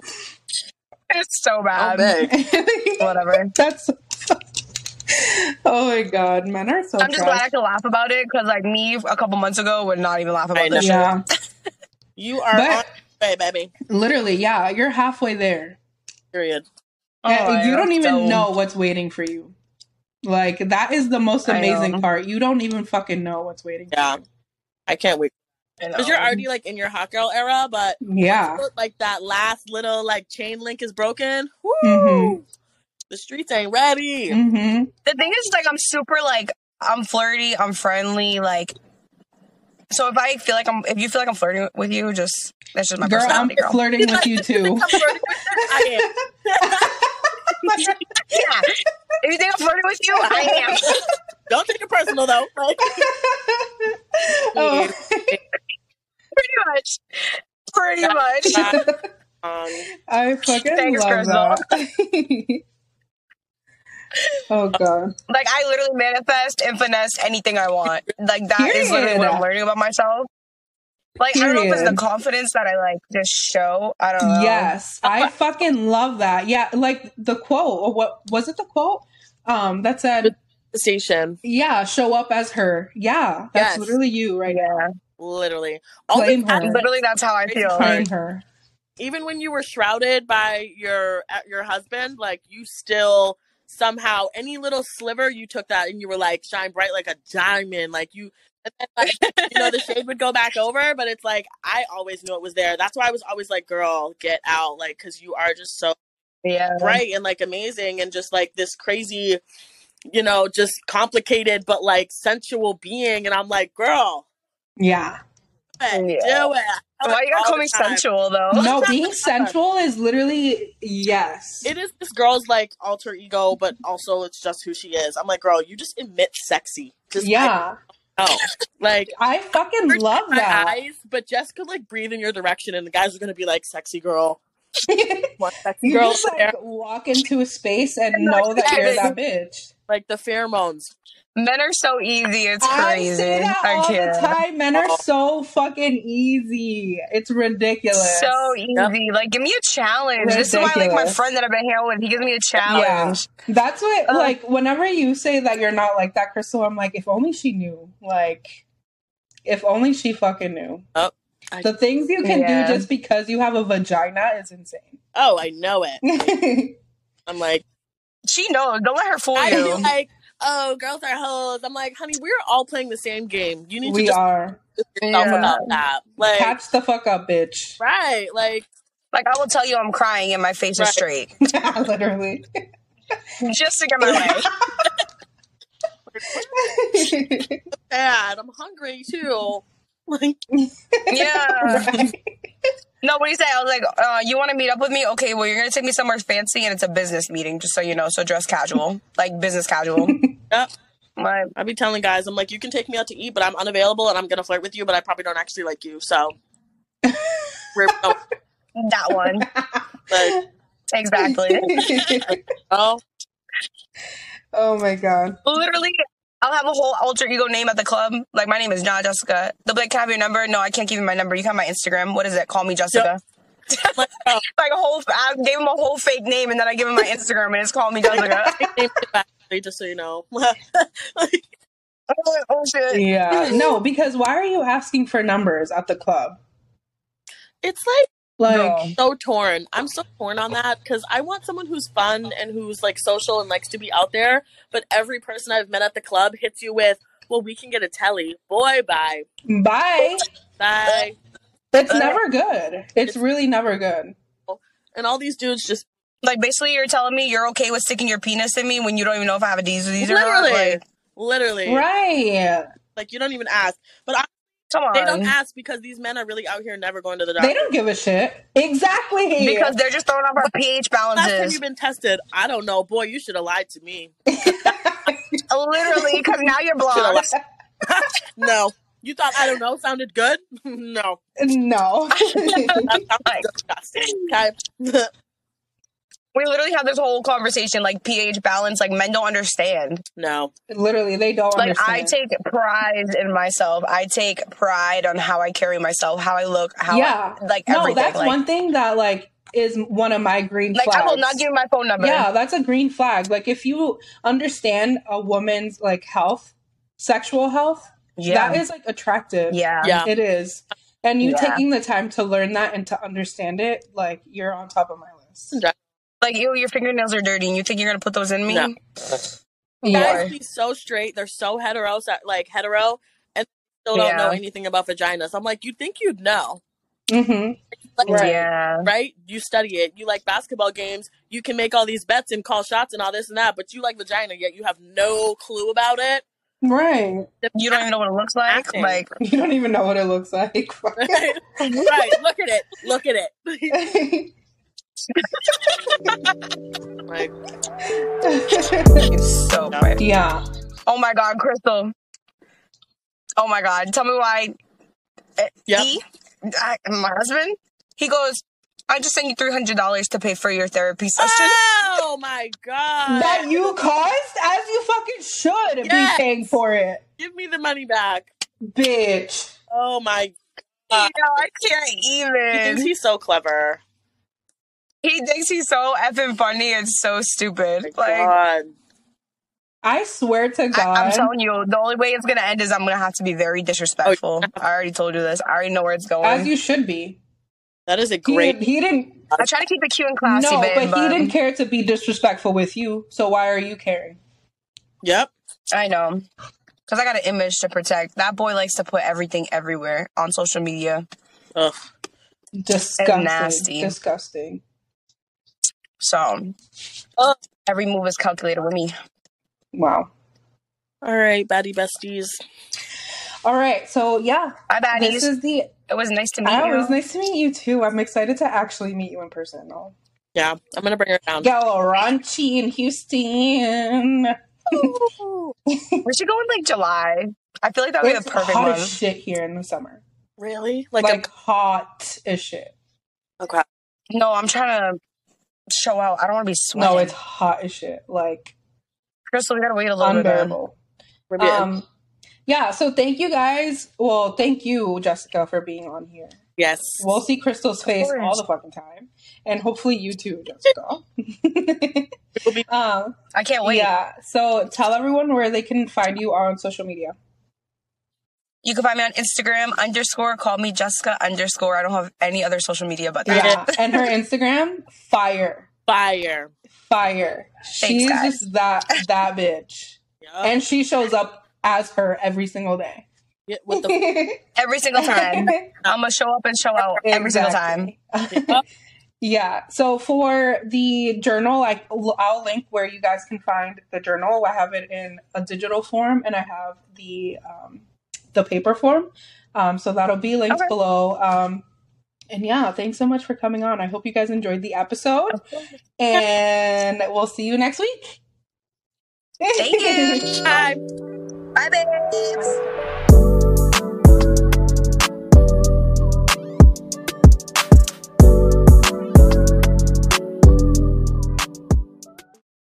[SPEAKER 3] It's so bad.
[SPEAKER 2] big.
[SPEAKER 3] Whatever.
[SPEAKER 1] That's. (laughs) oh my god, men are so.
[SPEAKER 3] I'm just glad I
[SPEAKER 1] trash.
[SPEAKER 3] can laugh about it because, like, me a couple months ago would not even laugh about this shit.
[SPEAKER 1] Yeah, (laughs)
[SPEAKER 2] You are
[SPEAKER 1] But-
[SPEAKER 2] on your way, baby.
[SPEAKER 1] literally, yeah, you're halfway there.
[SPEAKER 2] Period.
[SPEAKER 3] Oh,
[SPEAKER 1] And you
[SPEAKER 3] yeah,
[SPEAKER 1] don't even
[SPEAKER 3] so-
[SPEAKER 1] know what's waiting for you. Like that is the most amazing part. You don't even fucking know what's waiting.
[SPEAKER 2] Yeah. I can't wait. Because you're already like in your hot girl era, but
[SPEAKER 1] Yeah.
[SPEAKER 2] like that last little like chain link is broken. Woo!
[SPEAKER 1] Mhm.
[SPEAKER 2] The streets ain't ready.
[SPEAKER 1] hmm
[SPEAKER 3] the thing is like I'm super like I'm flirty, I'm friendly, like so if I feel like I'm if you feel like I'm flirting with you, just that's just my
[SPEAKER 1] Girl, I'm
[SPEAKER 3] girl.
[SPEAKER 1] flirting with you (laughs) too.
[SPEAKER 2] I'm flirting with her. I
[SPEAKER 3] yeah. (laughs) If you think I'm flirting with you, I am.
[SPEAKER 2] Don't take it personal though. (laughs) Like,
[SPEAKER 1] oh.
[SPEAKER 3] Pretty much. Pretty much.
[SPEAKER 2] um,
[SPEAKER 1] I fucking
[SPEAKER 3] Thanks,
[SPEAKER 1] love
[SPEAKER 3] Crystal.
[SPEAKER 1] that. Oh (laughs) god.
[SPEAKER 3] Like I literally manifest and finesse anything I want. Like that is literally what I'm learning about myself. Like I don't know if it's the confidence that I like just show. I don't know.
[SPEAKER 1] Yes, I (laughs) fucking love that. Yeah, like the quote. Or what was it? The quote um, that said,
[SPEAKER 2] station,
[SPEAKER 1] "Yeah, show up as her." Yeah, that's
[SPEAKER 2] Yes.
[SPEAKER 1] literally you right now.
[SPEAKER 3] Yeah.
[SPEAKER 2] literally. All
[SPEAKER 1] Claim
[SPEAKER 2] the
[SPEAKER 1] her.
[SPEAKER 3] Literally that's how I feel.
[SPEAKER 2] part.
[SPEAKER 1] Claim her.
[SPEAKER 2] even when you were shrouded by your uh, your husband, like you still somehow any little sliver you took that and you were like shine bright like a diamond, like you. And then, like, you know, the shade would go back over, but it's like I always knew it was there. That's why I was always like, "Girl, get out!" Like, because you are just so
[SPEAKER 3] Yeah.
[SPEAKER 2] bright and like amazing, and just like this crazy, you know, just complicated but like sensual being. And I'm like, "Girl,
[SPEAKER 1] Yeah.
[SPEAKER 2] Do it,
[SPEAKER 3] Yeah.
[SPEAKER 2] do it." I
[SPEAKER 3] Why
[SPEAKER 2] her
[SPEAKER 3] you gotta call me
[SPEAKER 2] time.
[SPEAKER 3] sensual though?
[SPEAKER 1] No, (laughs) being sensual is literally yes.
[SPEAKER 2] it is this girl's like alter ego, but also it's just who she is. I'm like, girl, you just emit sexy. Just
[SPEAKER 1] yeah,
[SPEAKER 2] I know. Like
[SPEAKER 1] I fucking love
[SPEAKER 2] my
[SPEAKER 1] that.
[SPEAKER 2] eyes, but Jess could like breathe in your direction, and the guys are gonna be like, "Sexy girl, what sexy (laughs)
[SPEAKER 1] you
[SPEAKER 2] girl?"
[SPEAKER 1] just like walk into a space and know that you're that bitch.
[SPEAKER 2] Like the pheromones.
[SPEAKER 3] Men are so easy, it's
[SPEAKER 1] I
[SPEAKER 3] crazy.
[SPEAKER 1] say that
[SPEAKER 3] I
[SPEAKER 1] all the
[SPEAKER 3] can't.
[SPEAKER 1] time. Men are so fucking easy. It's ridiculous.
[SPEAKER 3] So easy. Like, give me a challenge. This is why, like, my friend that I've been hanging with, he gives me a challenge.
[SPEAKER 1] That's what,
[SPEAKER 3] Uh,
[SPEAKER 1] like, whenever you say that you're not like that, Crystal, I'm like, if only she knew. Like, if only she fucking knew.
[SPEAKER 2] Oh, I-
[SPEAKER 1] the things you can
[SPEAKER 3] Yeah.
[SPEAKER 1] do just because you have a vagina is insane.
[SPEAKER 2] Oh, I know it. (laughs) I'm like,
[SPEAKER 3] She knows. Don't let her fool
[SPEAKER 2] I
[SPEAKER 3] you.
[SPEAKER 2] feel (laughs) like, oh, girls are hoes. I'm like, honey, we're all playing the same game. You need to
[SPEAKER 1] we
[SPEAKER 2] just
[SPEAKER 1] are.
[SPEAKER 2] yourself
[SPEAKER 3] Yeah.
[SPEAKER 2] about that. Like,
[SPEAKER 1] Catch the fuck up, bitch.
[SPEAKER 2] right? Like,
[SPEAKER 3] Like, I will tell you I'm crying and my face is straight. (laughs)
[SPEAKER 1] Literally.
[SPEAKER 3] Just to get my way.
[SPEAKER 2] bad. I'm hungry too. (laughs) Like,
[SPEAKER 3] Yeah. (laughs) No, what do you say? I was like, uh, you want to meet up with me? Okay, well, you're going to take me somewhere fancy and it's a business meeting, just so you know. So dress casual, like business casual. (laughs)
[SPEAKER 2] Yep.
[SPEAKER 3] My,
[SPEAKER 2] I be telling guys, I'm like, you can take me out to eat, but I'm unavailable and I'm gonna flirt with you, but I probably don't actually like you. So, we're oh,
[SPEAKER 3] that one.
[SPEAKER 2] like,
[SPEAKER 3] Exactly.
[SPEAKER 2] oh,
[SPEAKER 1] oh my god.
[SPEAKER 3] Literally, I'll have a whole alter ego name at the club. Like, my name is John Jessica. They'll be like, can I have your number? No, I can't give you my number. You can have my Instagram. What is it? Call me Jessica.
[SPEAKER 2] like, (laughs) oh,
[SPEAKER 3] Like a whole, I gave him a whole fake name and then I give him my Instagram and it's call me Jessica. (laughs)
[SPEAKER 2] named it back, just so you know. Like, (laughs)
[SPEAKER 3] oh, oh shit.
[SPEAKER 1] Yeah. No, because why are you asking for numbers at the club?
[SPEAKER 2] it's like
[SPEAKER 1] Like,
[SPEAKER 3] No.
[SPEAKER 2] so torn. I'm so torn on that because I want someone who's fun and who's like social and likes to be out there. But every person I've met at the club hits you with, "Well, we can get a telly." Boy, bye,
[SPEAKER 1] bye.
[SPEAKER 2] bye.
[SPEAKER 1] It's never good. It's really never good.
[SPEAKER 2] And all these dudes just
[SPEAKER 3] Like, basically, you're telling me you're okay with sticking your penis in me when you don't even know if I have a disease or not?
[SPEAKER 2] literally,
[SPEAKER 3] Like,
[SPEAKER 2] literally,
[SPEAKER 1] Right.
[SPEAKER 2] like you don't even ask. But I,
[SPEAKER 3] come on.
[SPEAKER 2] they don't ask because these men are really out here never going to the doctor.
[SPEAKER 1] They don't give a shit. Exactly.
[SPEAKER 3] Because they're just throwing off our pH balance.
[SPEAKER 2] Last time you've been tested, I don't know. Boy, you should have lied to me. (laughs)
[SPEAKER 3] Literally, because now you're
[SPEAKER 2] Should have
[SPEAKER 3] blocked. (laughs)
[SPEAKER 2] no, you thought I don't know sounded good. (laughs) no,
[SPEAKER 1] no.
[SPEAKER 2] that sounds disgusting. Okay.
[SPEAKER 3] We literally have this whole conversation like pH balance. Like men don't understand.
[SPEAKER 2] No.
[SPEAKER 1] Literally, they don't
[SPEAKER 3] Like
[SPEAKER 1] understand.
[SPEAKER 3] I take pride in myself. I take pride on how I carry myself, how I look, how
[SPEAKER 1] yeah.
[SPEAKER 3] I, like
[SPEAKER 1] no,
[SPEAKER 3] everything.
[SPEAKER 1] that's
[SPEAKER 3] like,
[SPEAKER 1] one thing that like is one of my green
[SPEAKER 3] like
[SPEAKER 1] flags.
[SPEAKER 3] I will not give you my phone number.
[SPEAKER 1] Yeah, that's a green flag. Like if you understand a woman's like health, sexual health,
[SPEAKER 3] yeah,
[SPEAKER 1] that is like attractive.
[SPEAKER 3] yeah.
[SPEAKER 2] Yeah.
[SPEAKER 1] It is. And you
[SPEAKER 3] Yeah.
[SPEAKER 1] taking the time to learn that and to understand it, like you're on top of my list.
[SPEAKER 2] Yeah.
[SPEAKER 3] Like you, your fingernails are dirty, and you think you're gonna put those in me?
[SPEAKER 2] No.
[SPEAKER 1] Yeah.
[SPEAKER 2] Guys be so straight. They're so hetero, like hetero, and still don't know anything about vaginas. I'm like, you'd think you'd know,
[SPEAKER 1] Mm-hmm.
[SPEAKER 2] like,
[SPEAKER 1] Right.
[SPEAKER 3] Yeah.
[SPEAKER 2] right? You study it. You like basketball games. You can make all these bets and call shots and all this and that, but you like vagina, yet you have no clue about it.
[SPEAKER 1] Right.
[SPEAKER 3] You don't even know what it looks like.
[SPEAKER 2] Acting.
[SPEAKER 3] Like (laughs)
[SPEAKER 1] You don't even know what it looks like. (laughs)
[SPEAKER 2] right? right. Look at it. Look at it. (laughs) like,
[SPEAKER 3] it's so
[SPEAKER 2] Yeah.
[SPEAKER 3] funny.
[SPEAKER 1] yeah.
[SPEAKER 3] Oh my god, Crystal. Oh my god. Tell me why. eh,
[SPEAKER 2] Yep.
[SPEAKER 3] E, I, my husband, he goes, I just sent you three hundred dollars to pay for your therapy session.
[SPEAKER 2] oh my god!
[SPEAKER 1] That you caused, as you fucking should
[SPEAKER 2] Yes.
[SPEAKER 1] be paying for it,
[SPEAKER 2] Give me the money back.
[SPEAKER 1] bitch.
[SPEAKER 2] Oh my!
[SPEAKER 3] Yo, I can't even.
[SPEAKER 2] He thinks
[SPEAKER 3] even.
[SPEAKER 2] he's so clever.
[SPEAKER 3] He thinks he's so effing funny and so stupid.
[SPEAKER 2] My
[SPEAKER 3] Like
[SPEAKER 2] God.
[SPEAKER 1] I swear to God.
[SPEAKER 3] I, am telling you, the only way it's gonna end is I'm gonna have to be very oh, disrespectful. I already told you this. I already know where it's going.
[SPEAKER 1] as you should be.
[SPEAKER 2] That is a great.
[SPEAKER 1] he didn't.
[SPEAKER 3] I try to keep it cute and classy,
[SPEAKER 1] no,
[SPEAKER 3] babe,
[SPEAKER 1] but he didn't care to be disrespectful with you. So why are you caring?
[SPEAKER 2] Yep.
[SPEAKER 3] I know. Because I got an image to protect. That boy likes to put everything everywhere on social media.
[SPEAKER 2] Ugh.
[SPEAKER 1] Disgusting.
[SPEAKER 3] nasty.
[SPEAKER 1] Disgusting.
[SPEAKER 3] So
[SPEAKER 2] Ugh. Oh.
[SPEAKER 3] every move is calculated with me.
[SPEAKER 1] Wow.
[SPEAKER 2] All right, baddie besties.
[SPEAKER 1] All right. So yeah,
[SPEAKER 3] Bye, baddies.
[SPEAKER 1] this is the.
[SPEAKER 3] it was nice to meet
[SPEAKER 1] Oh,
[SPEAKER 3] you.
[SPEAKER 1] it was nice to meet you too. I'm excited to actually meet you in person. though.
[SPEAKER 2] Yeah, I'm gonna bring her down.
[SPEAKER 1] Go raunchy in Houston.
[SPEAKER 3] We should go in like July. I feel like that would be
[SPEAKER 1] It's
[SPEAKER 3] the perfect
[SPEAKER 1] hot as
[SPEAKER 3] month.
[SPEAKER 1] shit here in the summer.
[SPEAKER 2] Really? Like,
[SPEAKER 1] Like, hot as shit.
[SPEAKER 2] okay.
[SPEAKER 3] No, I'm trying to show out. I don't want to be sweating.
[SPEAKER 1] No, it's hot as shit. Like
[SPEAKER 3] Crystal, we gotta wait a little bit.
[SPEAKER 1] unbearable. Um, yeah. So thank you guys. Well, thank you, Jessica, for being on here.
[SPEAKER 2] yes.
[SPEAKER 1] We'll see Crystal's face all the fucking time, and hopefully you too, Jessica. (laughs) (laughs)
[SPEAKER 2] Be-
[SPEAKER 1] um,
[SPEAKER 3] I can't wait.
[SPEAKER 1] yeah. So tell everyone where they can find you on social media.
[SPEAKER 3] You can find me on Instagram underscore call me Jessica underscore. I don't have any other social media but that.
[SPEAKER 1] Yeah, (laughs) and her Instagram, fire,
[SPEAKER 2] fire.
[SPEAKER 1] fire. She's
[SPEAKER 3] guys.
[SPEAKER 1] just that that bitch,
[SPEAKER 2] Yep.
[SPEAKER 1] and she shows up as her every single day.
[SPEAKER 2] Yeah, with the (laughs)
[SPEAKER 3] Every single time. (laughs) I'm gonna show up and show out every single time.
[SPEAKER 1] Yeah. So for the journal, I, I'll link where you guys can find the journal. I have it in a digital form, and I have the um, the paper form. Um, so that'll be linked
[SPEAKER 3] Okay.
[SPEAKER 1] below. Um, and yeah, thanks so much for coming on. I hope you guys enjoyed the episode, and we'll see you next week.
[SPEAKER 3] Thank you. (laughs)
[SPEAKER 2] Bye.
[SPEAKER 3] Bye, babes.